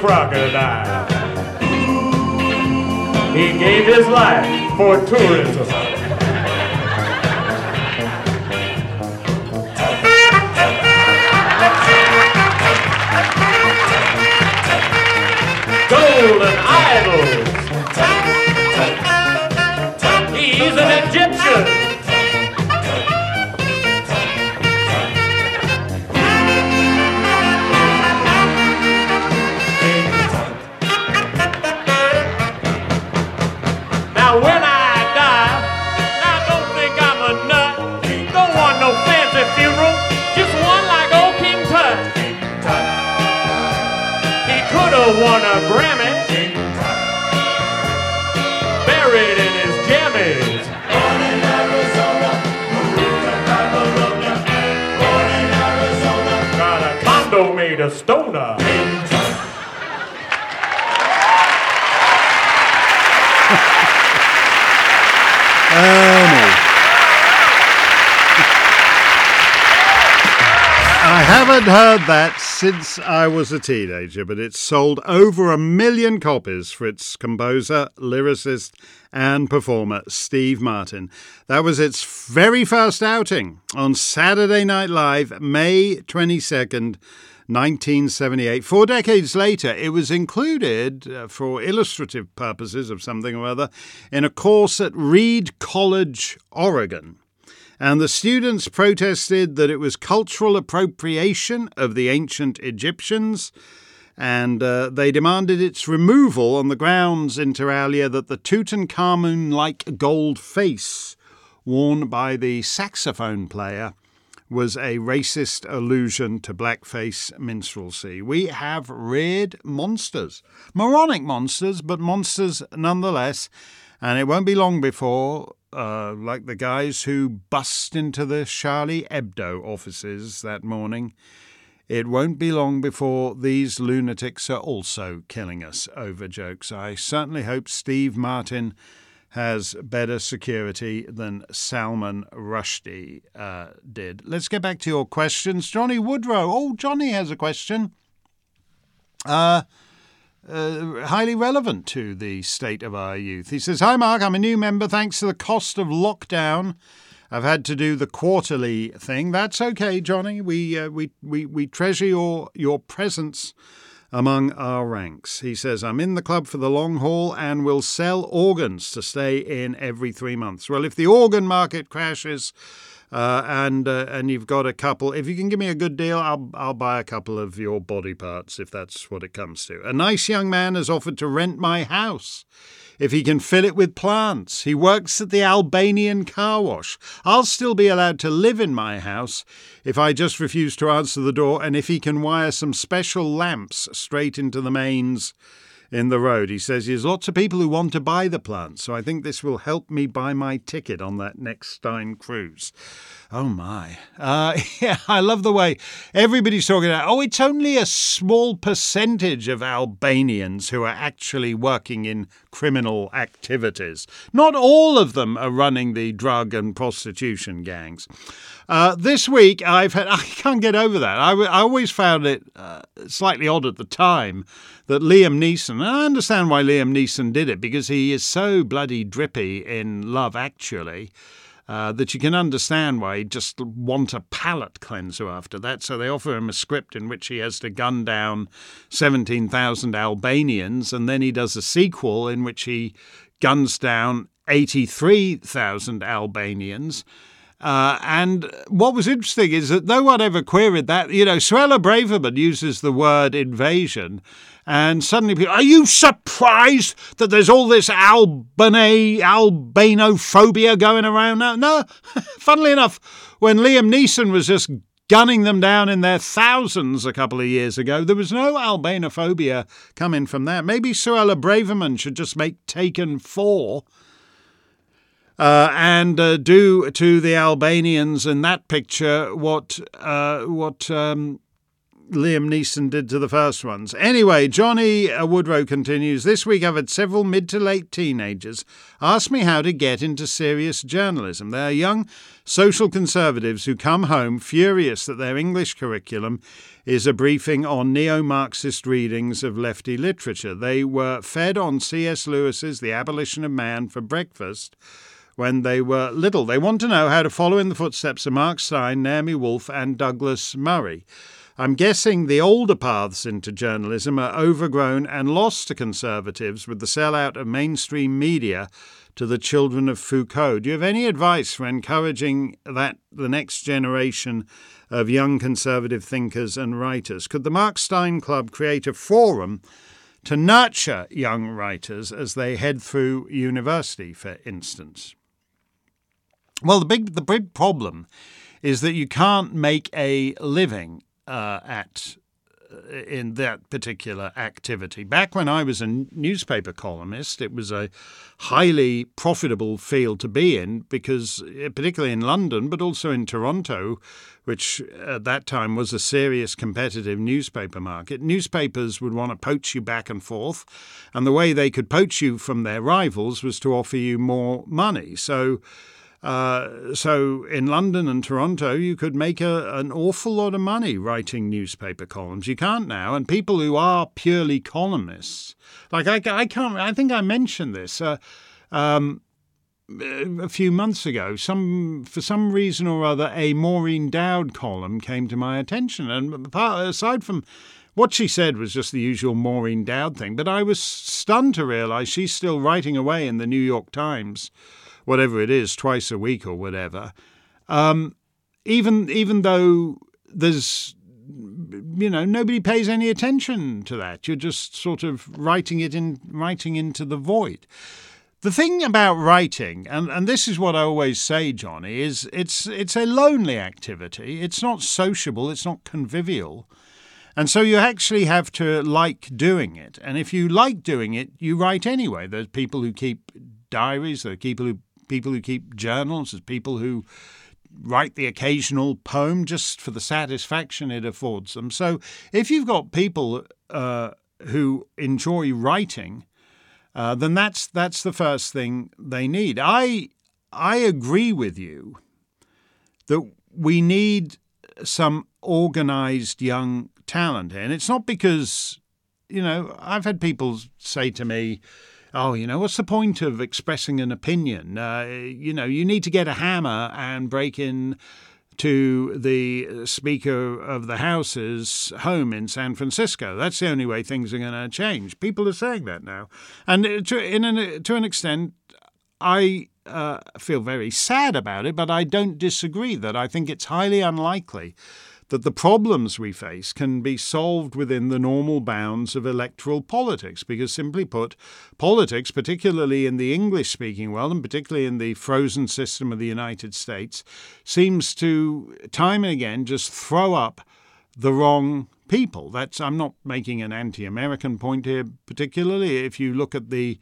crocodile. He gave his life for tourism. Golden idols. He's an Egyptian. Won a Grammy, buried in his jammies. Born in Arizona. Born in Arizona, Got a condo made of stoner. I haven't heard that since I was a teenager, but it's sold over a million copies for its composer, lyricist, and performer, Steve Martin. That was its very first outing on Saturday Night Live, May 22nd. 1978. Four decades later, it was included uh, for illustrative purposes of something or other in a course at Reed College, Oregon. And the students protested that it was cultural appropriation of the ancient Egyptians, and uh, they demanded its removal on the grounds, inter alia, that the Tutankhamun like gold face worn by the saxophone player was a racist allusion to blackface minstrelsy. We have reared monsters, moronic monsters, but monsters nonetheless. And it won't be long before, uh, like the guys who bust into the Charlie Hebdo offices that morning, it won't be long before these lunatics are also killing us over jokes. I certainly hope Steve Martin has better security than Salman Rushdie uh, did. Let's get back to your questions. Johnny Woodrow. Oh, Johnny has a question. Uh, uh, highly relevant to the state of our youth. He says, Hi, Mark. I'm a new member. Thanks to the cost of lockdown, I've had to do the quarterly thing. That's okay, Johnny. We, uh, we, we, we treasure your, your presence among our ranks. He says, I'm in the club for the long haul and will sell organs to stay in every three months. Well, if the organ market crashes, uh, and uh, and you've got a couple. If you can give me a good deal, I'll I'll buy a couple of your body parts if that's what it comes to. A nice young man has offered to rent my house if he can fill it with plants. He works at the Albanian car wash. I'll still be allowed to live in my house if I just refuse to answer the door and if he can wire some special lamps straight into the mains in the road. He says there's lots of people who want to buy the plants, so I think this will help me buy my ticket on that next Steyn cruise. Oh my. Uh, yeah, I love the way everybody's talking about, oh, it's only a small percentage of Albanians who are actually working in criminal activities. Not all of them are running the drug and prostitution gangs. Uh, this week, I've had, I can't get over that. I, I always found it uh, slightly odd at the time that Liam Neeson, and I understand why Liam Neeson did it because he is so bloody drippy in Love Actually. Uh, that you can understand why he'd just want a palate cleanser after that. So they offer him a script in which he has to gun down 17,000 Albanians, and then he does a sequel in which he guns down 83,000 Albanians. Uh, and what was interesting is that no one ever queried that. You know, Suella Braverman uses the word invasion, and suddenly people, are you surprised that there's all this Albany, Albanophobia going around now? No, funnily enough, when Liam Neeson was just gunning them down in their thousands a couple of years ago, there was no Albanophobia coming from that. Maybe Suella Braverman should just make Taken 4 uh, and uh, do to the Albanians in that picture what uh, what um, Liam Neeson did to the first ones. Anyway, Johnny uh, Woodrow continues. This week I've had several mid to late teenagers ask me how to get into serious journalism. They are young social conservatives who come home furious that their English curriculum is a briefing on neo Marxist readings of lefty literature. They were fed on C.S. Lewis's The Abolition of Man for breakfast when they were little. They want to know how to follow in the footsteps of Mark Steyn, Naomi Wolf, and Douglas Murray. I'm guessing the older paths into journalism are overgrown and lost to conservatives with the sellout of mainstream media to the children of Foucault. Do you have any advice for encouraging that the next generation of young conservative thinkers and writers? Could the Mark Steyn Club create a forum to nurture young writers as they head through university, for instance? Well, the big the big problem is that you can't make a living uh, at uh, in that particular activity. Back when I was a newspaper columnist, it was a highly profitable field to be in because, uh, particularly in London, but also in Toronto, which at that time was a serious competitive newspaper market, newspapers would want to poach you back and forth. And the way they could poach you from their rivals was to offer you more money. So, uh, so in London and Toronto, you could make a, an awful lot of money writing newspaper columns. You can't now, and people who are purely columnists, like I, I can't. I think I mentioned this. Uh, um, a few months ago, some for some reason or other, a Maureen Dowd column came to my attention, and aside from what she said was just the usual Maureen Dowd thing, but I was stunned to realise she's still writing away in the New York Times whatever it is, twice a week or whatever. Um, even even though there's you know nobody pays any attention to that. You're just sort of writing it in writing into the void. The thing about writing and, and this is what i always say johnny is it's it's a lonely activity. It's not sociable. It's not convivial. And so you actually have to like doing it. And if you like doing it you write anyway. There's people who keep diaries. There are people who people who keep journals, there's people who write the occasional poem just for the satisfaction it affords them. So if you've got people uh, who enjoy writing, uh, then that's that's the first thing they need. I I agree with you that we need some organized young talent here, and it's not because you know I've had people say to me oh, you know, what's the point of expressing an opinion? Uh, you know, you need to get a hammer and break in to the Speaker of the House's home in San Francisco. That's the only way things are going to change. People are saying that now, and to in an, to an extent, I uh, feel very sad about it, but I don't disagree that I think it's highly unlikely that the problems we face can be solved within the normal bounds of electoral politics, because simply put, politics, particularly in the English speaking world and particularly in the frozen system of the United States, seems to time and again just throw up the wrong people. That's I'm not making an anti-American point here particularly. If you look at the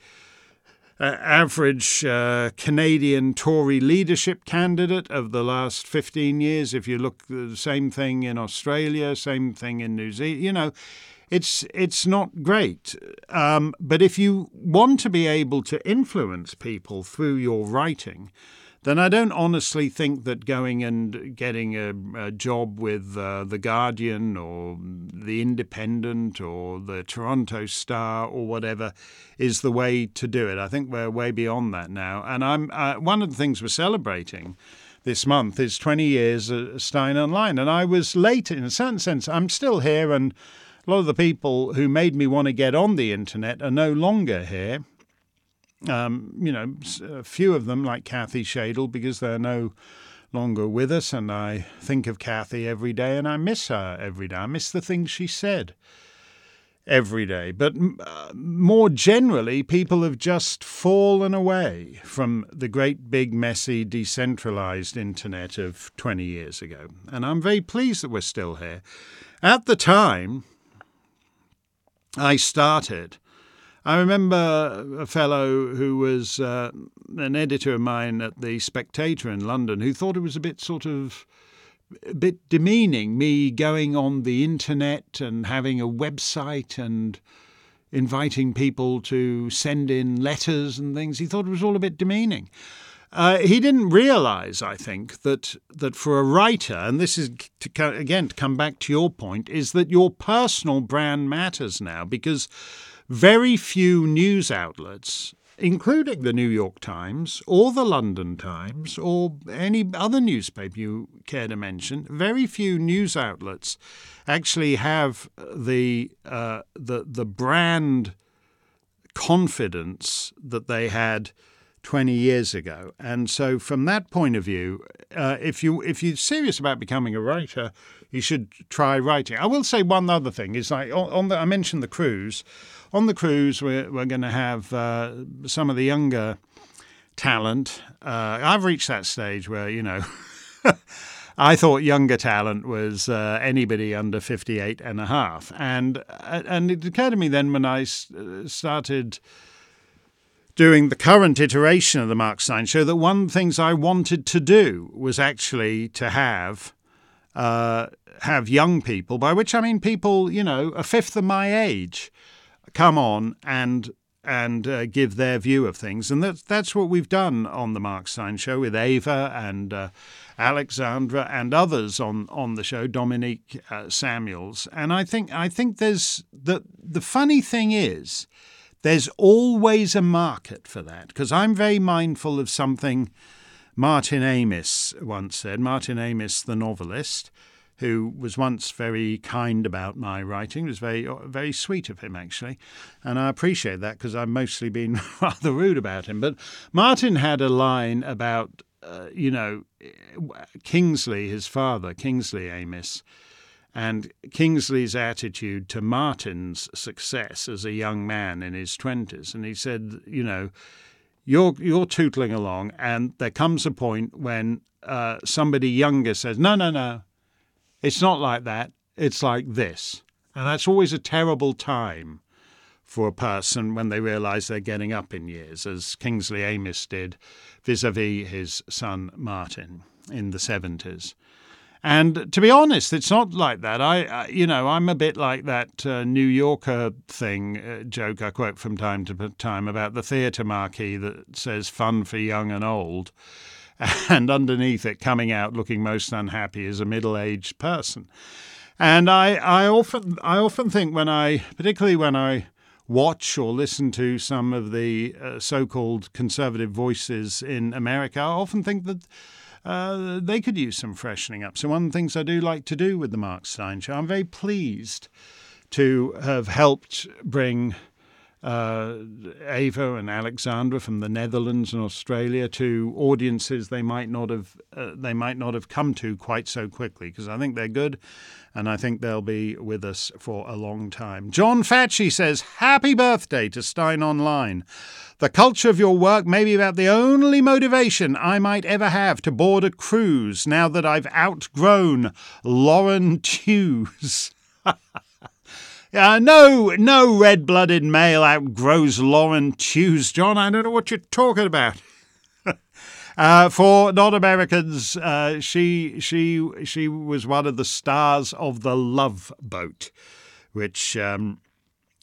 uh, average uh, Canadian Tory leadership candidate of the last 15 years. If you look the same thing in Australia, same thing in New Zealand, you know, it's it's not great. Um, but if you want to be able to influence people through your writing, then I don't honestly think that going and getting a, a job with uh, The Guardian or The Independent or the Toronto Star or whatever is the way to do it. I think we're way beyond that now. And I'm uh, one of the things we're celebrating this month is 20 years at Steyn Online. And I was late in a certain sense. I'm still here, and a lot of the people who made me want to get on the internet are no longer here um, you know, a few of them like Kathy Shaidle, because they're no longer with us, and I think of Kathy every day, and I miss her every day. I miss the things she said every day. But uh, more generally, people have just fallen away from the great, big, messy, decentralized internet of 20 years ago. And I'm very pleased that we're still here. At the time I started, I remember a fellow who was uh, an editor of mine at the Spectator in London who thought it was a bit sort of a bit demeaning me going on the internet and having a website and inviting people to send in letters and things. He thought it was all a bit demeaning. Uh, he didn't realize, I think, that that for a writer, and this is to, again to come back to your point, is that your personal brand matters now because very few news outlets including the New York Times or the London Times or any other newspaper you care to mention, very few news outlets actually have the uh, the the brand confidence that they had 20 years ago. And so, from that point of view, uh, if you if you're serious about becoming a writer, you should try writing. I will say one other thing is like on, the I mentioned the cruise on the cruise, we're, we're going to have uh, some of the younger talent. Uh, I've reached that stage where, you know, I thought younger talent was uh, anybody under 58 and a half. And, uh, and it occurred to me then when I uh, started doing the current iteration of the Mark Steyn show that one of the things I wanted to do was actually to have uh, have young people, by which I mean people, you know, a fifth of my age, come on and and uh, give their view of things, and that's that's what we've done on the Mark Steyn show with Ava and uh, Alexandra and others on on the show, Dominique uh, Samuels, and I think I think there's the the funny thing is there's always a market for that because I'm very mindful of something Martin Amis once said. Martin Amis, the novelist who was once very kind about my writing. It was very, very sweet of him, actually. And I appreciate that because I've mostly been rather rude about him. But Martin had a line about, uh, you know, Kingsley, his father, Kingsley Amis, and Kingsley's attitude to Martin's success as a young man in his 20s. And he said, you know, you're, you're tootling along, and there comes a point when uh, somebody younger says, no, no, no, it's not like that. It's like this. And that's always a terrible time for a person when they realize they're getting up in years, as Kingsley Amis did vis a vis his son Martin in the 70s. And to be honest, it's not like that. I, I you know, I'm a bit like that uh, New Yorker thing uh, joke I quote from time to time about the theatre marquee that says "fun for young and old." and underneath it, coming out looking most unhappy, is a middle-aged person. And I, I often, I often think when I, particularly when I watch or listen to some of the uh, so-called conservative voices in America, I often think that. Uh, they could use some freshening up. So, one of the things I do like to do with the Mark Steyn show, I'm very pleased to have helped bring uh, Ava and Alexandra from the Netherlands and Australia to audiences they might not have uh, they might not have come to quite so quickly because I think they're good and I think they'll be with us for a long time. John Fatchy says happy birthday to Steyn Online. The culture of your work may be about the only motivation I might ever have to board a cruise now that I've outgrown Lauren Tewes. Uh, no, no red-blooded male outgrows Lauren Tewes, John. I don't know what you're talking about. uh, for non-Americans, uh, she she she was one of the stars of the Love Boat, which um,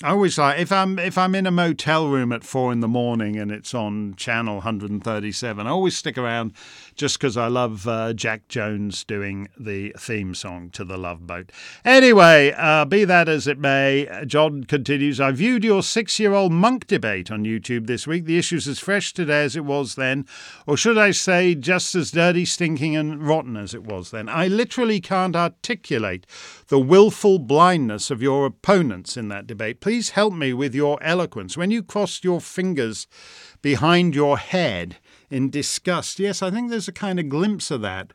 I always like if I'm if I'm in a motel room at four in the morning and it's on channel 137. I always stick around just because I love uh, Jack Jones doing the theme song to the Love Boat. Anyway, uh, be that as it may, John continues. I viewed your six-year-old Munk debate on YouTube this week. The issue's as fresh today as it was then, or should I say, just as dirty, stinking, and rotten as it was then. I literally can't articulate the willful blindness of your opponents in that debate. Please help me with your eloquence. When you crossed your fingers behind your head in disgust. Yes, I think there's a kind of glimpse of that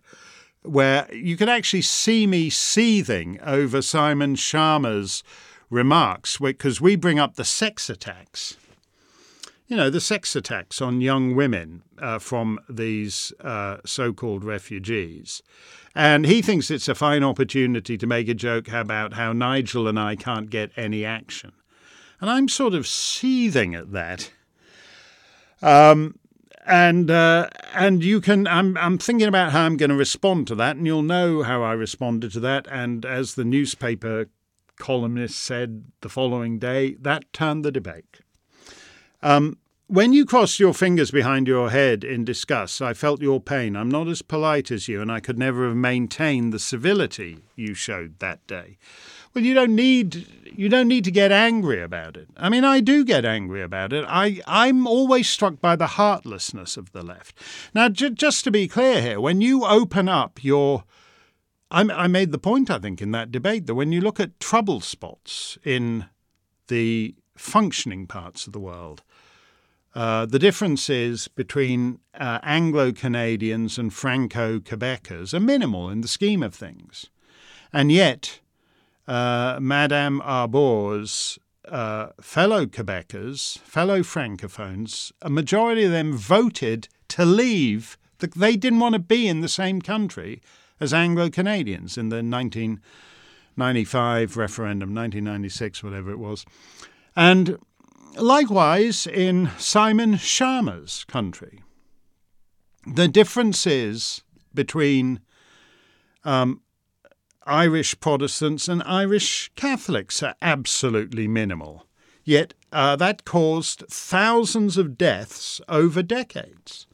where you can actually see me seething over Simon Schama's remarks because we bring up the sex attacks. You know, the sex attacks on young women uh, from these uh, so called refugees. And he thinks it's a fine opportunity to make a joke about how Nigel and I can't get any action. And I'm sort of seething at that. Um, and uh, and you can I'm I'm thinking about how I'm going to respond to that, and you'll know how I responded to that. And as the newspaper columnist said the following day, that turned the debate. Um, when you crossed your fingers behind your head in disgust, I felt your pain. I'm not as polite as you, and I could never have maintained the civility you showed that day. Well, you don't need you don't need to get angry about it. I mean, I do get angry about it. I I'm always struck by the heartlessness of the left. Now, j- just to be clear here, when you open up your I, I made the point, I think, in that debate that when you look at trouble spots in the functioning parts of the world, uh, the differences between uh, Anglo Canadians and Franco Quebecers are minimal in the scheme of things. And yet, uh, Madame Arbour's uh, fellow Quebecers, fellow Francophones, a majority of them voted to leave. The, they didn't want to be in the same country as Anglo Canadians in the 1995 referendum, 1996, whatever it was. And likewise in Simon Schama's country. The differences between um, Irish Protestants and Irish Catholics are absolutely minimal. Yet uh, that caused thousands of deaths over decades.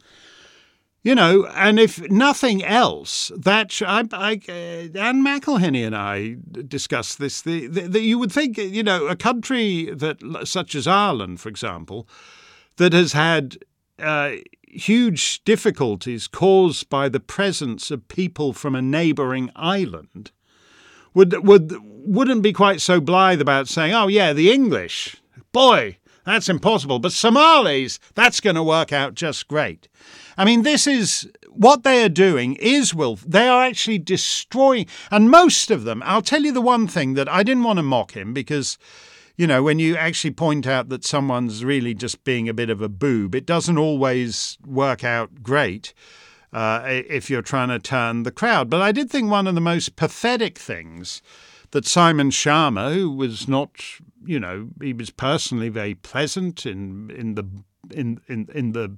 You know, and if nothing else, that sh- I, I, uh, Ann McElhinney and I discussed this. The, you would think, you know, a country that, such as Ireland, for example, that has had uh, huge difficulties caused by the presence of people from a neighbouring island, would would wouldn't be quite so blithe about saying, "Oh yeah, the English, boy, that's impossible," but Somalis, that's going to work out just great. I mean, this is what they are doing is will they are actually destroying and most of them I'll tell you the one thing that I didn't want to mock him because you know when you actually point out that someone's really just being a bit of a boob it doesn't always work out great uh, if you're trying to turn the crowd but I did think one of the most pathetic things that Simon Schama who was not you know he was personally very pleasant in in the in in in the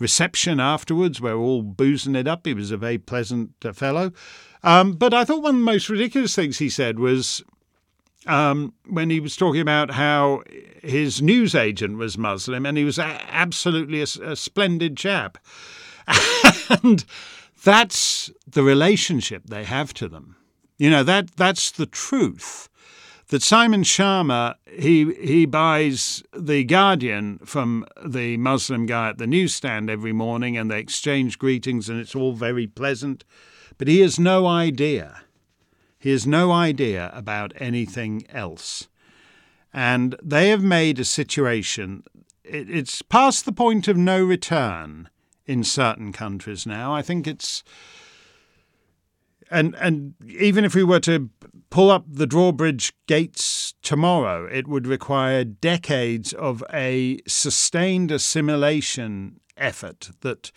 reception afterwards. We're all boozing it up. He was a very pleasant uh, fellow. Um, but I thought one of the most ridiculous things he said was um, when he was talking about how his news agent was Muslim and he was a- absolutely a, a splendid chap. and that's the relationship they have to them. You know, that that's the truth that Simon Schama he he buys the Guardian from the Muslim guy at the newsstand every morning, and they exchange greetings, and it's all very pleasant. But he has no idea. He has no idea about anything else, and they have made a situation. It, it's past the point of no return in certain countries now. I think it's and and even if we were to pull up the drawbridge gates tomorrow, it would require decades of a sustained assimilation effort that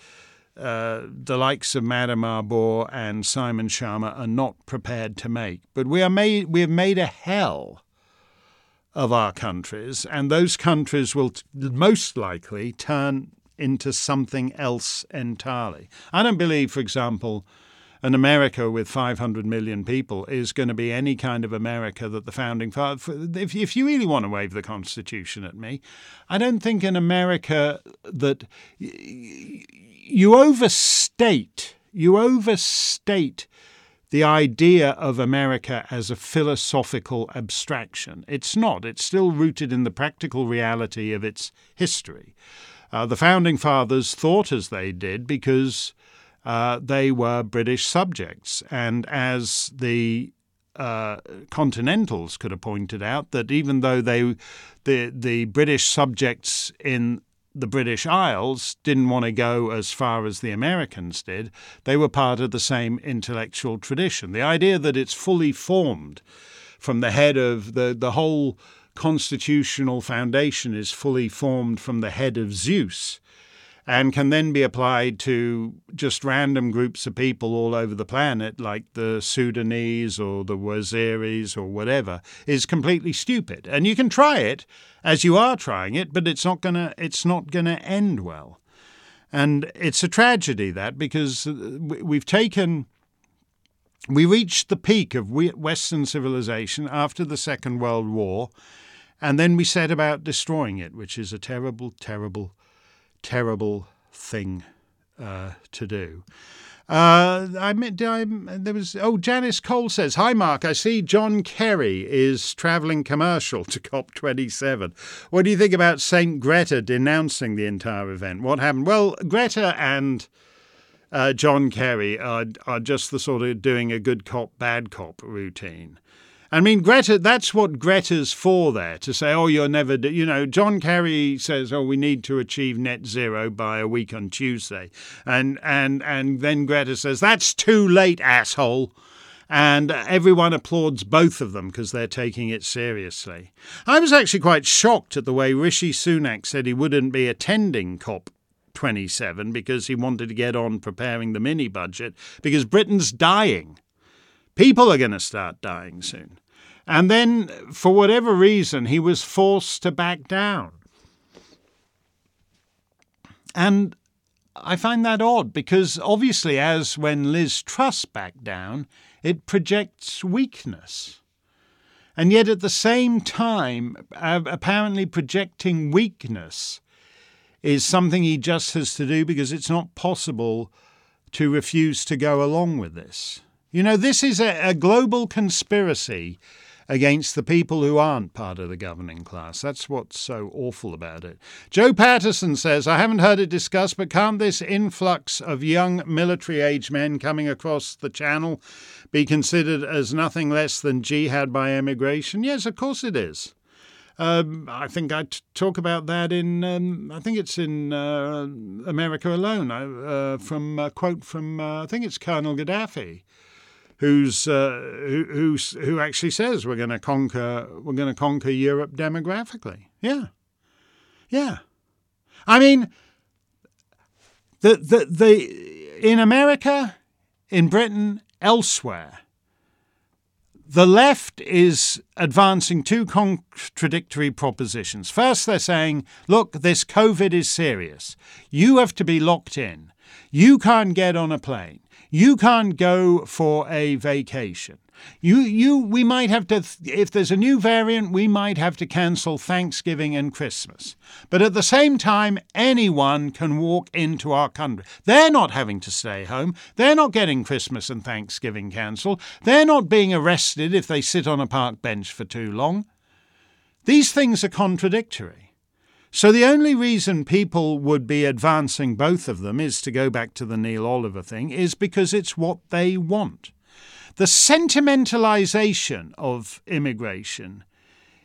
uh, the likes of Madame Arbour and Simon Schama are not prepared to make. But we are made we have made a hell of our countries, and those countries will t- most likely turn into something else entirely. I don't believe, for example, an America with 500 million people is going to be any kind of America that the founding fathers. If, if you really want to wave the Constitution at me, I don't think an America that you overstate, you overstate the idea of America as a philosophical abstraction. It's not. It's still rooted in the practical reality of its history. Uh, the founding fathers thought as they did because uh, they were British subjects. And as the uh, Continentals could have pointed out, that even though they, the, the British subjects in the British Isles didn't want to go as far as the Americans did. They were part of the same intellectual tradition. The idea that it's fully formed from the head of the, the whole constitutional foundation is fully formed from the head of Zeus and can then be applied to just random groups of people all over the planet, like the Sudanese or the Waziris or whatever, is completely stupid. And you can try it, as you are trying it, but it's not gonna it's not gonna end well. And it's a tragedy that because uh, we've taken we reached the peak of Western civilization after the Second World War, and then we set about destroying it, which is a terrible, terrible terrible thing uh, to do. Uh, I mean, I, there was. Oh, Janice Cole says, "Hi, Mark. I see John Kerry is travelling commercial to COP27. What do you think about Saint Greta denouncing the entire event? What happened? Well, Greta and uh, John Kerry are are just the sort of doing a good cop, bad cop routine. I mean, Greta, that's what Greta's for there to say, oh, you're never, you know, John Kerry says, oh, we need to achieve net zero by a week on Tuesday. And, and, and then Greta says, that's too late, asshole. And everyone applauds both of them because they're taking it seriously. I was actually quite shocked at the way Rishi Sunak said he wouldn't be attending COP 27 because he wanted to get on preparing the mini budget because Britain's dying. People are going to start dying soon. And then, for whatever reason, he was forced to back down. And I find that odd because obviously, as when Liz Truss backed down, it projects weakness. And yet, at the same time, apparently projecting weakness is something he just has to do because it's not possible to refuse to go along with this. You know, this is a, a global conspiracy against the people who aren't part of the governing class. That's what's so awful about it. Joe Patterson says, I haven't heard it discussed, but can't this influx of young military age men coming across the channel be considered as nothing less than jihad by emigration? Yes, of course it is. Um, I think I talk about that in, um, I think it's in uh, America Alone, uh, from a quote from, uh, I think it's Colonel Gaddafi who's uh, who, who's who actually says we're going to conquer we're going to conquer Europe demographically. Yeah, yeah. I mean, the the the in America, in Britain, elsewhere. The left is advancing two contradictory propositions. First, they're saying, look, this COVID is serious. You have to be locked in. You can't get on a plane. You can't go for a vacation. You, you, we might have to, if there's a new variant, we might have to cancel Thanksgiving and Christmas. But at the same time, anyone can walk into our country. They're not having to stay home. They're not getting Christmas and Thanksgiving cancelled. They're not being arrested if they sit on a park bench for too long. These things are contradictory. So the only reason people would be advancing both of them is to go back to the Neil Oliver thing, is because it's what they want. The sentimentalization of immigration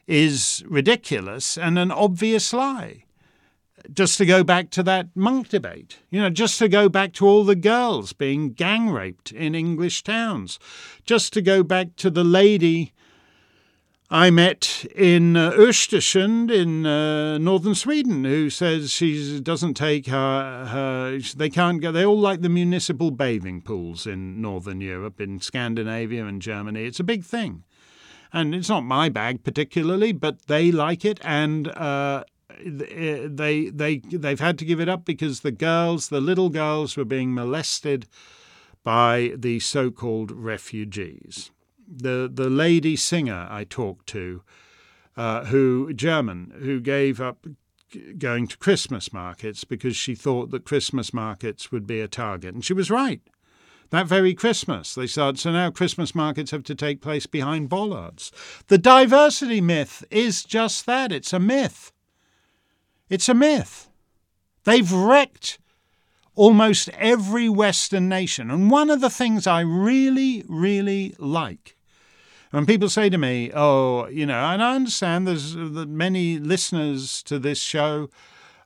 is ridiculous and an obvious lie. Just to go back to that Munk debate, you know, just to go back to all the girls being gang raped in English towns, just to go back to the lady I met in uh, Östersund in uh, northern Sweden, who says she doesn't take her, her. They can't go. They all like the municipal bathing pools in northern Europe, in Scandinavia and Germany. It's a big thing, and it's not my bag particularly, but they like it, and uh, they they they've had to give it up because the girls, the little girls, were being molested by the so-called refugees the the lady singer I talked to, uh, who German, who gave up going to Christmas markets because she thought that Christmas markets would be a target, and she was right. That very Christmas, they said, so now Christmas markets have to take place behind bollards. The diversity myth is just that it's a myth. It's a myth. They've wrecked almost every Western nation. And one of the things I really, really like when people say to me, "Oh, you know," and I understand there's many listeners to this show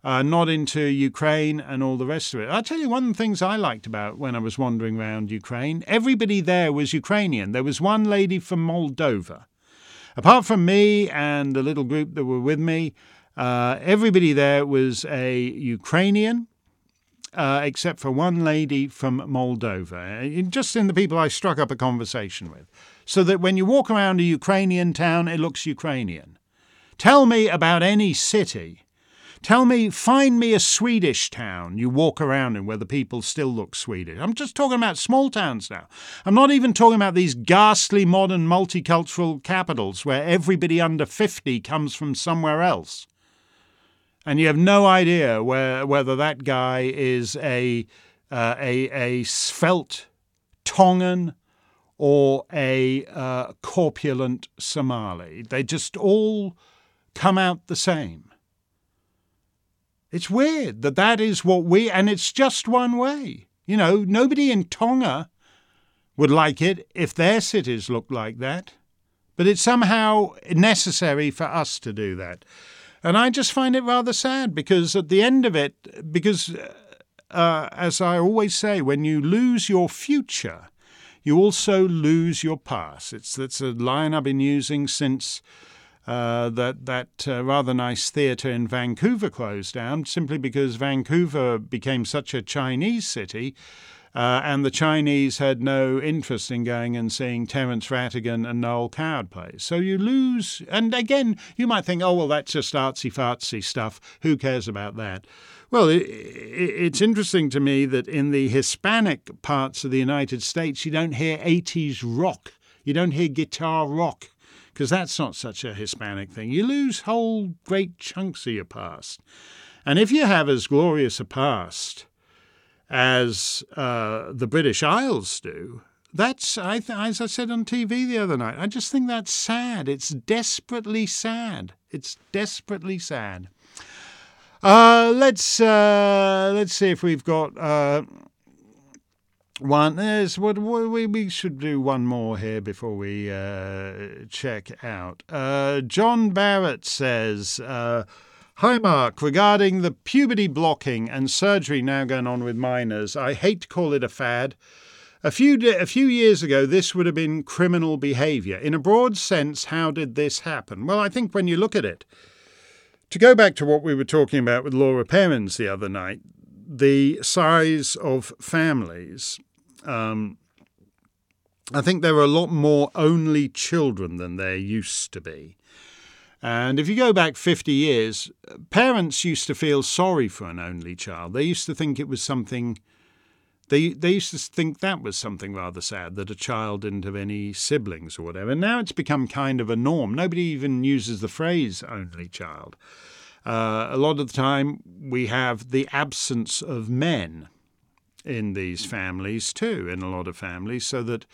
not into Ukraine and all the rest of it. I'll tell you one of the things I liked about when I was wandering around Ukraine. Everybody there was Ukrainian. There was one lady from Moldova. Apart from me and the little group that were with me, uh, everybody there was a Ukrainian, uh, except for one lady from Moldova, uh, just in the people I struck up a conversation with. So that when you walk around a Ukrainian town, it looks Ukrainian. Tell me about any city. Tell me, find me a Swedish town you walk around in where the people still look Swedish. I'm just talking about small towns now. I'm not even talking about these ghastly modern multicultural capitals where everybody under 50 comes from somewhere else and you have no idea where, whether that guy is a, uh, a, a svelte Tongan or a uh, corpulent Somali. They just all come out the same. It's weird that that is what we, and it's just one way. You know, nobody in Tonga would like it if their cities looked like that, but it's somehow necessary for us to do that. And I just find it rather sad because at the end of it, because uh, as I always say, when you lose your future, you also lose your pass. It's that's a line I've been using since uh, that that uh, rather nice theatre in Vancouver closed down, simply because Vancouver became such a Chinese city uh, and the Chinese had no interest in going and seeing Terence Rattigan and Noel Coward plays. So you lose, and again, you might think, oh, well, that's just artsy fartsy stuff. Who cares about that? Well, it, it's interesting to me that in the Hispanic parts of the United States, you don't hear 80s rock, you don't hear guitar rock because that's not such a Hispanic thing. You lose whole great chunks of your past. And if you have as glorious a past as uh, the British Isles do, that's, I th- as I said on TV the other night, I just think that's sad. It's desperately sad. It's desperately sad. Uh, let's uh, let's see if we've got uh, one. There's what, what we we should do one more here before we uh, check out. Uh, John Barrett says. Uh, Hi, Mark. Regarding the puberty blocking and surgery now going on with minors, I hate to call it a fad. A few, a few years ago, this would have been criminal behaviour. In a broad sense, how did this happen? Well, I think when you look at it, to go back to what we were talking about with Laura Perrins the other night, the size of families, um, I think there are a lot more only children than there used to be. And if you go back 50 years, parents used to feel sorry for an only child. They used to think it was something, they, they used to think that was something rather sad, that a child didn't have any siblings or whatever. Now it's become kind of a norm. Nobody even uses the phrase only child. Uh, a lot of the time, we have the absence of men in these families too, in a lot of families, so that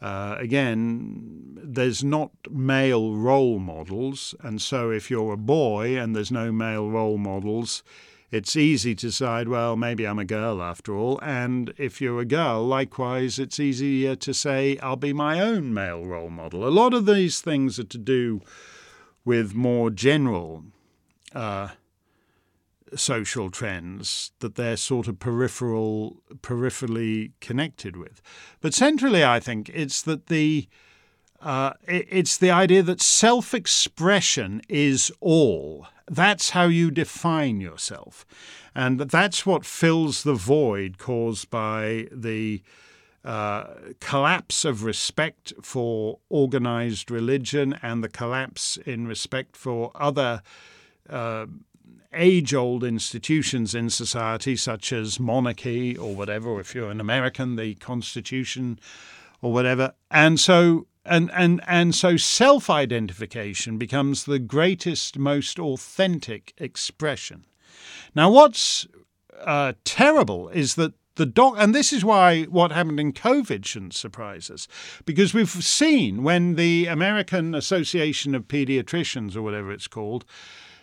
uh, again, there's not male role models, and so if you're a boy and there's no male role models, it's easy to decide, well, maybe I'm a girl after all. And if you're a girl, likewise, it's easier to say, I'll be my own male role model. A lot of these things are to do with more general uh, social trends that they're sort of peripheral, peripherally connected with. But centrally, I think it's that the uh, it's the idea that self-expression is all. That's how you define yourself, and that's what fills the void caused by the uh, collapse of respect for organized religion and the collapse in respect for other uh, age old institutions in society, such as monarchy or whatever, if you're an American, the Constitution or whatever. And so and and and so self-identification becomes the greatest most authentic expression. Now what's uh, terrible is that the doc and this is why what happened in covid shouldn't surprise us because we've seen when the american association of pediatricians or whatever it's called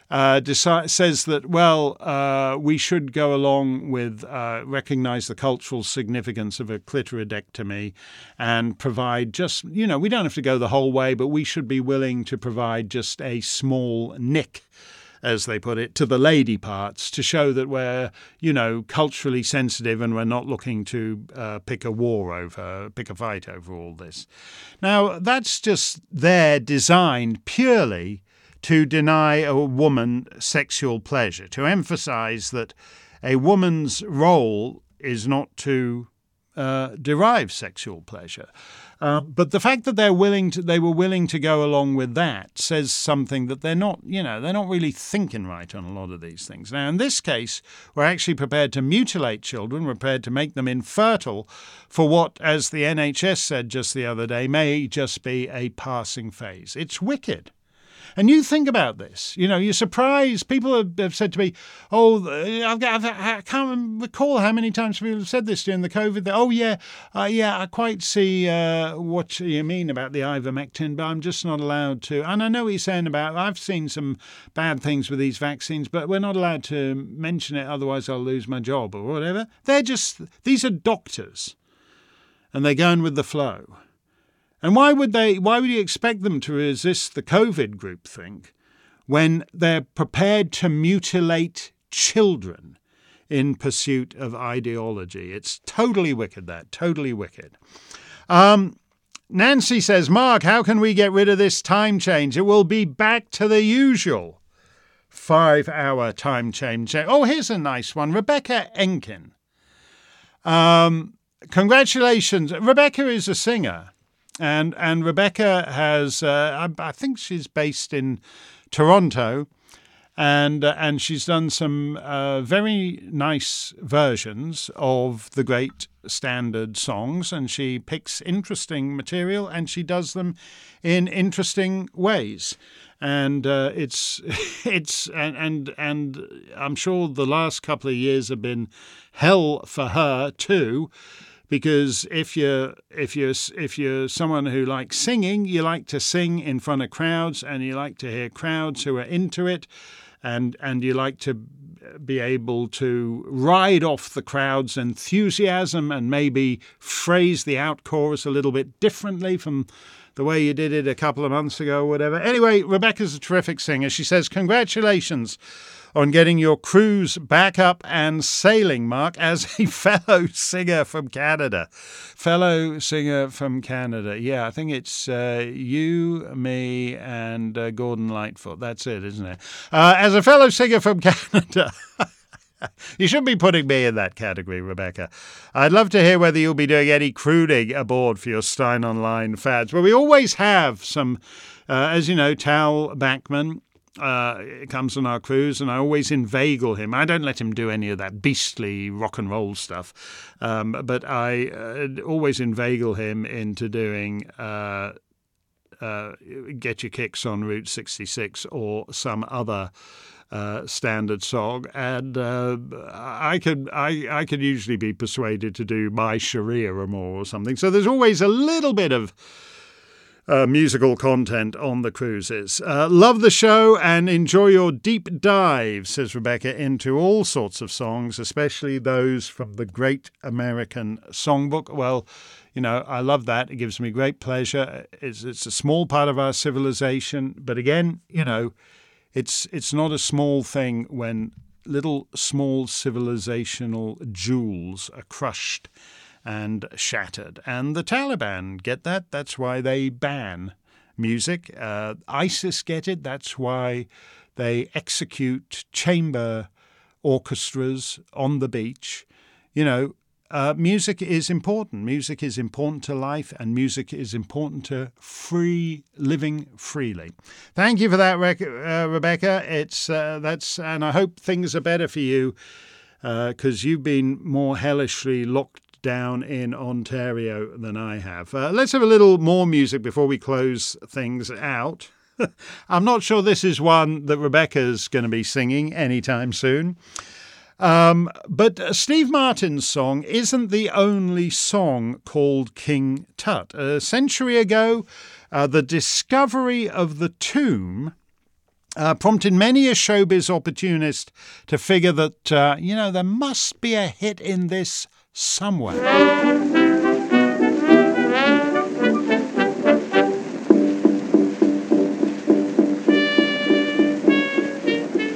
uh, decide, says that, well, uh, we should go along with uh, recognize the cultural significance of a clitoridectomy and provide just, you know, we don't have to go the whole way, but we should be willing to provide just a small nick as they put it, to the lady parts to show that we're, you know, culturally sensitive and we're not looking to uh, pick a war over, pick a fight over all this. Now, that's just there designed purely to deny a woman sexual pleasure, to emphasize that a woman's role is not to uh, derive sexual pleasure. Uh, but the fact that they're willing to, they were willing to go along with that says something that they're not, you know, they're not really thinking right on a lot of these things. Now, in this case, we're actually prepared to mutilate children, prepared to make them infertile for what, as the NHS said just the other day, may just be a passing phase. It's wicked. And you think about this. You know, you're surprised. People have, said to me, "Oh, I've got, I've, I can't recall how many times people have said this during the COVID. That, oh yeah, uh, yeah, I quite see uh, what you mean about the ivermectin, but I'm just not allowed to. And I know what you're saying about. I've seen some bad things with these vaccines, but we're not allowed to mention it. Otherwise, I'll lose my job or whatever. They're just these are doctors, and they're going with the flow. And why would they why would you expect them to resist the COVID group think when they're prepared to mutilate children in pursuit of ideology? It's totally wicked that, totally wicked. Um, Nancy says, Mark, how can we get rid of this time change? It will be back to the usual five hour time change. Oh, here's a nice one. Rebecca Enkin. Um, congratulations. Rebecca is a singer and and Rebecca has uh, I, I, think she's based in Toronto, and uh, and she's done some uh, very nice versions of the great standard songs, and she picks interesting material and she does them in interesting ways. And uh, it's it's and, and and I'm sure the last couple of years have been hell for her too because if you're if you're if you're someone who likes singing, you like to sing in front of crowds, and you like to hear crowds who are into it, and and you like to be able to ride off the crowd's enthusiasm and maybe phrase the out chorus a little bit differently from the way you did it a couple of months ago or whatever. Anyway, Rebecca's a terrific singer. She says, Congratulations on getting your cruise back up and sailing, Mark, as a fellow singer from Canada. Fellow singer from Canada. Yeah, I think it's uh, you, me, and uh, Gordon Lightfoot. That's it, isn't it? Uh, as a fellow singer from Canada. you shouldn't be putting me in that category, Rebecca. I'd love to hear whether you'll be doing any crooning aboard for your Steyn Online fads. Well, we always have some, uh, as you know, Tal Bachman uh, comes on our cruise, and I always inveigle him. I don't let him do any of that beastly rock and roll stuff, um, but I uh, always inveigle him into doing. Uh, uh get your kicks on Route 66 or some other uh, standard song, and uh, I could I I could usually be persuaded to do my Sharia Amore or something. So there's always a little bit of uh, musical content on the cruises. Uh, love the show and enjoy your deep dive, says Rebecca, into all sorts of songs, especially those from the Great American Songbook. Well, you know, I love that. It gives me great pleasure. It's, it's a small part of our civilization, but again, you know, it's it's not a small thing when little small civilizational jewels are crushed and shattered. And the Taliban get that. That's why they ban music. Uh, ISIS get it. That's why they execute chamber orchestras on the beach. You know, uh, music is important. Music is important to life, and music is important to free living freely. Thank you for that, uh, Rebecca. It's uh, that's, and I hope things are better for you because uh, you've been more hellishly locked down in Ontario than I have. Uh, let's have a little more music before we close things out. I'm not sure this is one that Rebecca's going to be singing anytime soon. Um, but Steve Martin's song isn't the only song called King Tut. A century ago, uh, the discovery of the tomb uh, prompted many a showbiz opportunist to figure that, uh, you know, there must be a hit in this somewhere.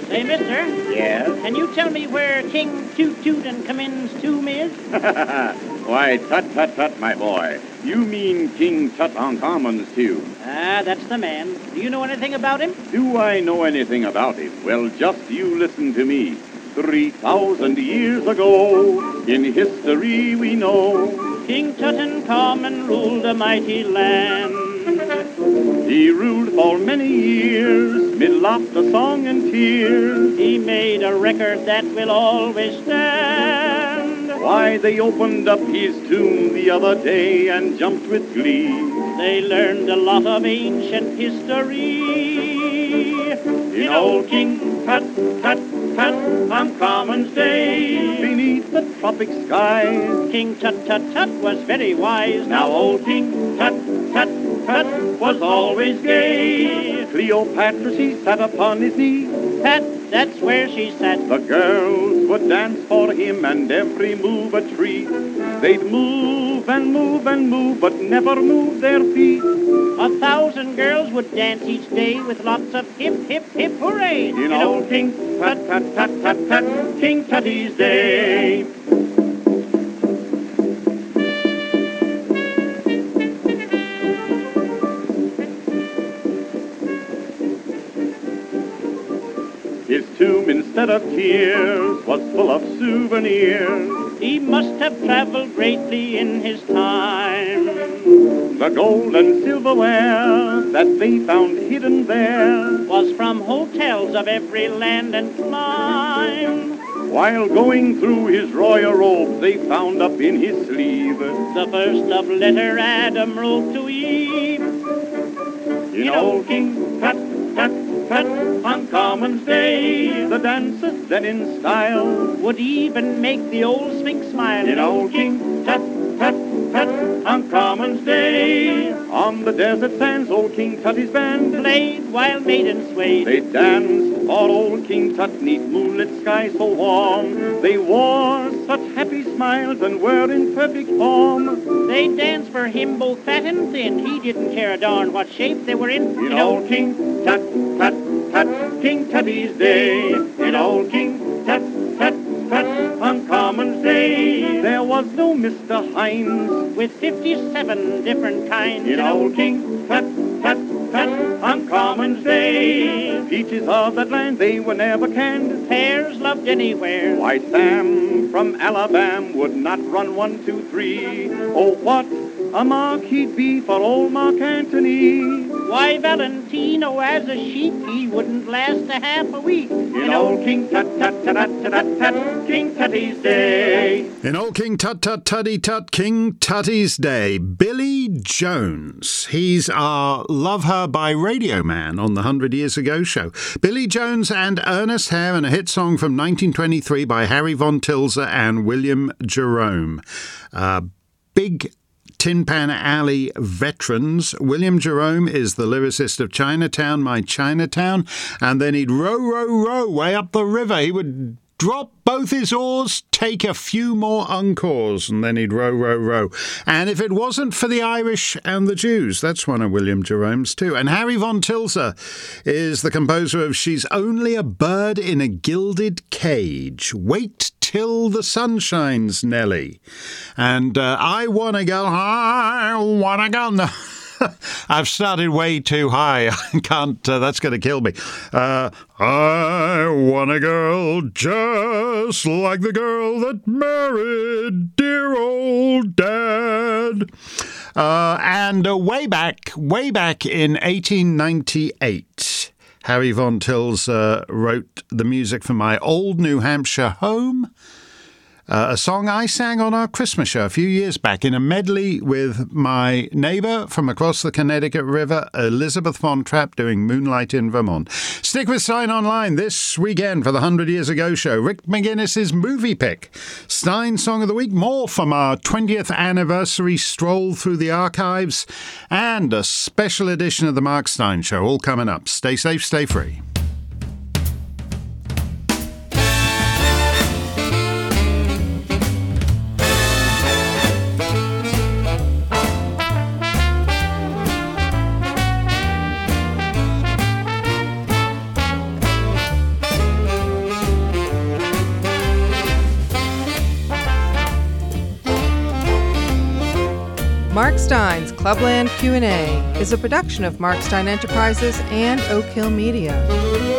Say, mister, Yes? can you tell me where King Toot Toot and Cummins tomb is? Why, tut tut tut, my boy. You mean King Tutankhamun's tomb. Ah, that's the man. Do you know anything about him? Do I know anything about him? Well, just you listen to me. Three thousand years ago, in history we know, King Tutankhamun ruled a mighty land. he ruled for many years, mid laughter, song, and tears. He made a record that will always stand. Why, they opened up his tomb the other day and jumped with glee. They learned a lot of ancient history. In old King Tut Tut Tut on Commons Day, Beneath the tropic skies, King Tut Tut Tut was very wise. Now old King Tut Tut Tut was always gay. Cleopatra, she sat upon his knee. Pat, that's where she sat. The girls would dance for him and every move a treat. They'd move and move and move, but never move their feet. A thousand girls would dance each day with lots of hip, hip, hip, hooray! In old King Tut Tut Tut Tut Tut, King Tutty's day. Instead of tears, was full of souvenirs. He must have traveled greatly in his time. The gold and silverware that they found hidden there. Was from hotels of every land and clime. While going through his royal robe, they found up in his sleeve The first love letter Adam wrote to Eve. in old King Tut Tut On Commons Day. The dancers then in style Would even make the old Sphinx smile. in old King Tut Tut on Commons Day. On the desert sands, old King Tutty's band Played while maidens swayed. They danced for old King Tut, neath moonlit skies so warm. They wore such happy smiles and were in perfect form. They danced for him both fat and thin. He didn't care a darn what shape they were in. In old King Tut, Tut, Tut, King Tutty's day. In old King Tut, Tut, On Commons Day. There was no Mr. Heinz. with 57 different kinds. In old King Tut, Tut, Tut, on Commons Day. Peaches of that land, they were never canned. Pears loved anywhere. Why, Sam from Alabama would not run one, two, three. Oh, what a mark he'd be for old Mark Antony. Why, Valentino, as a sheep, he wouldn't last a half a week. In old King Tut, Tut, Tut, Tut, Tut, Tut, King Tutty's day. In Old King Tut Tut Tutty Tut King Tutty's Day, Billy Jones. He's our Love Her by Radio Man on the 100 Years Ago show. Billy Jones and Ernest Hare and a hit song from 1923 by Harry Von Tilzer and William Jerome. Uh, big Tin Pan Alley veterans. William Jerome is the lyricist of Chinatown, My Chinatown, and then he'd row, row, row way up the river. He would drop both his oars, take a few more encores, and then he'd row, row, row. And if it wasn't for the Irish and the Jews, that's one of William Jerome's too. And Harry von Tilzer is the composer of She's Only a Bird in a Gilded Cage. Wait till the sun shines, Nelly. And uh, I wanna go, I wanna go. No. I've started way too high. I can't. Uh, that's going to kill me. Uh, I want a girl just like the girl that married dear old dad. Uh, and uh, way back, way back in 1898. Harry Von Tills uh, wrote the music for my old New Hampshire home. Uh, a song I sang on our Christmas show a few years back in a medley with my neighbour from across the Connecticut River, Elizabeth Von Trapp, doing Moonlight in Vermont. Stick with Steyn Online this weekend for the 100 Years Ago show. Rick McGinnis's movie pick. Steyn Song of the Week, more from our 20th anniversary stroll through the archives, and a special edition of the Mark Steyn Show, all coming up. Stay safe, stay free. Steyn's Clubland Q&A is a production of Mark Steyn Enterprises and Oak Hill Media.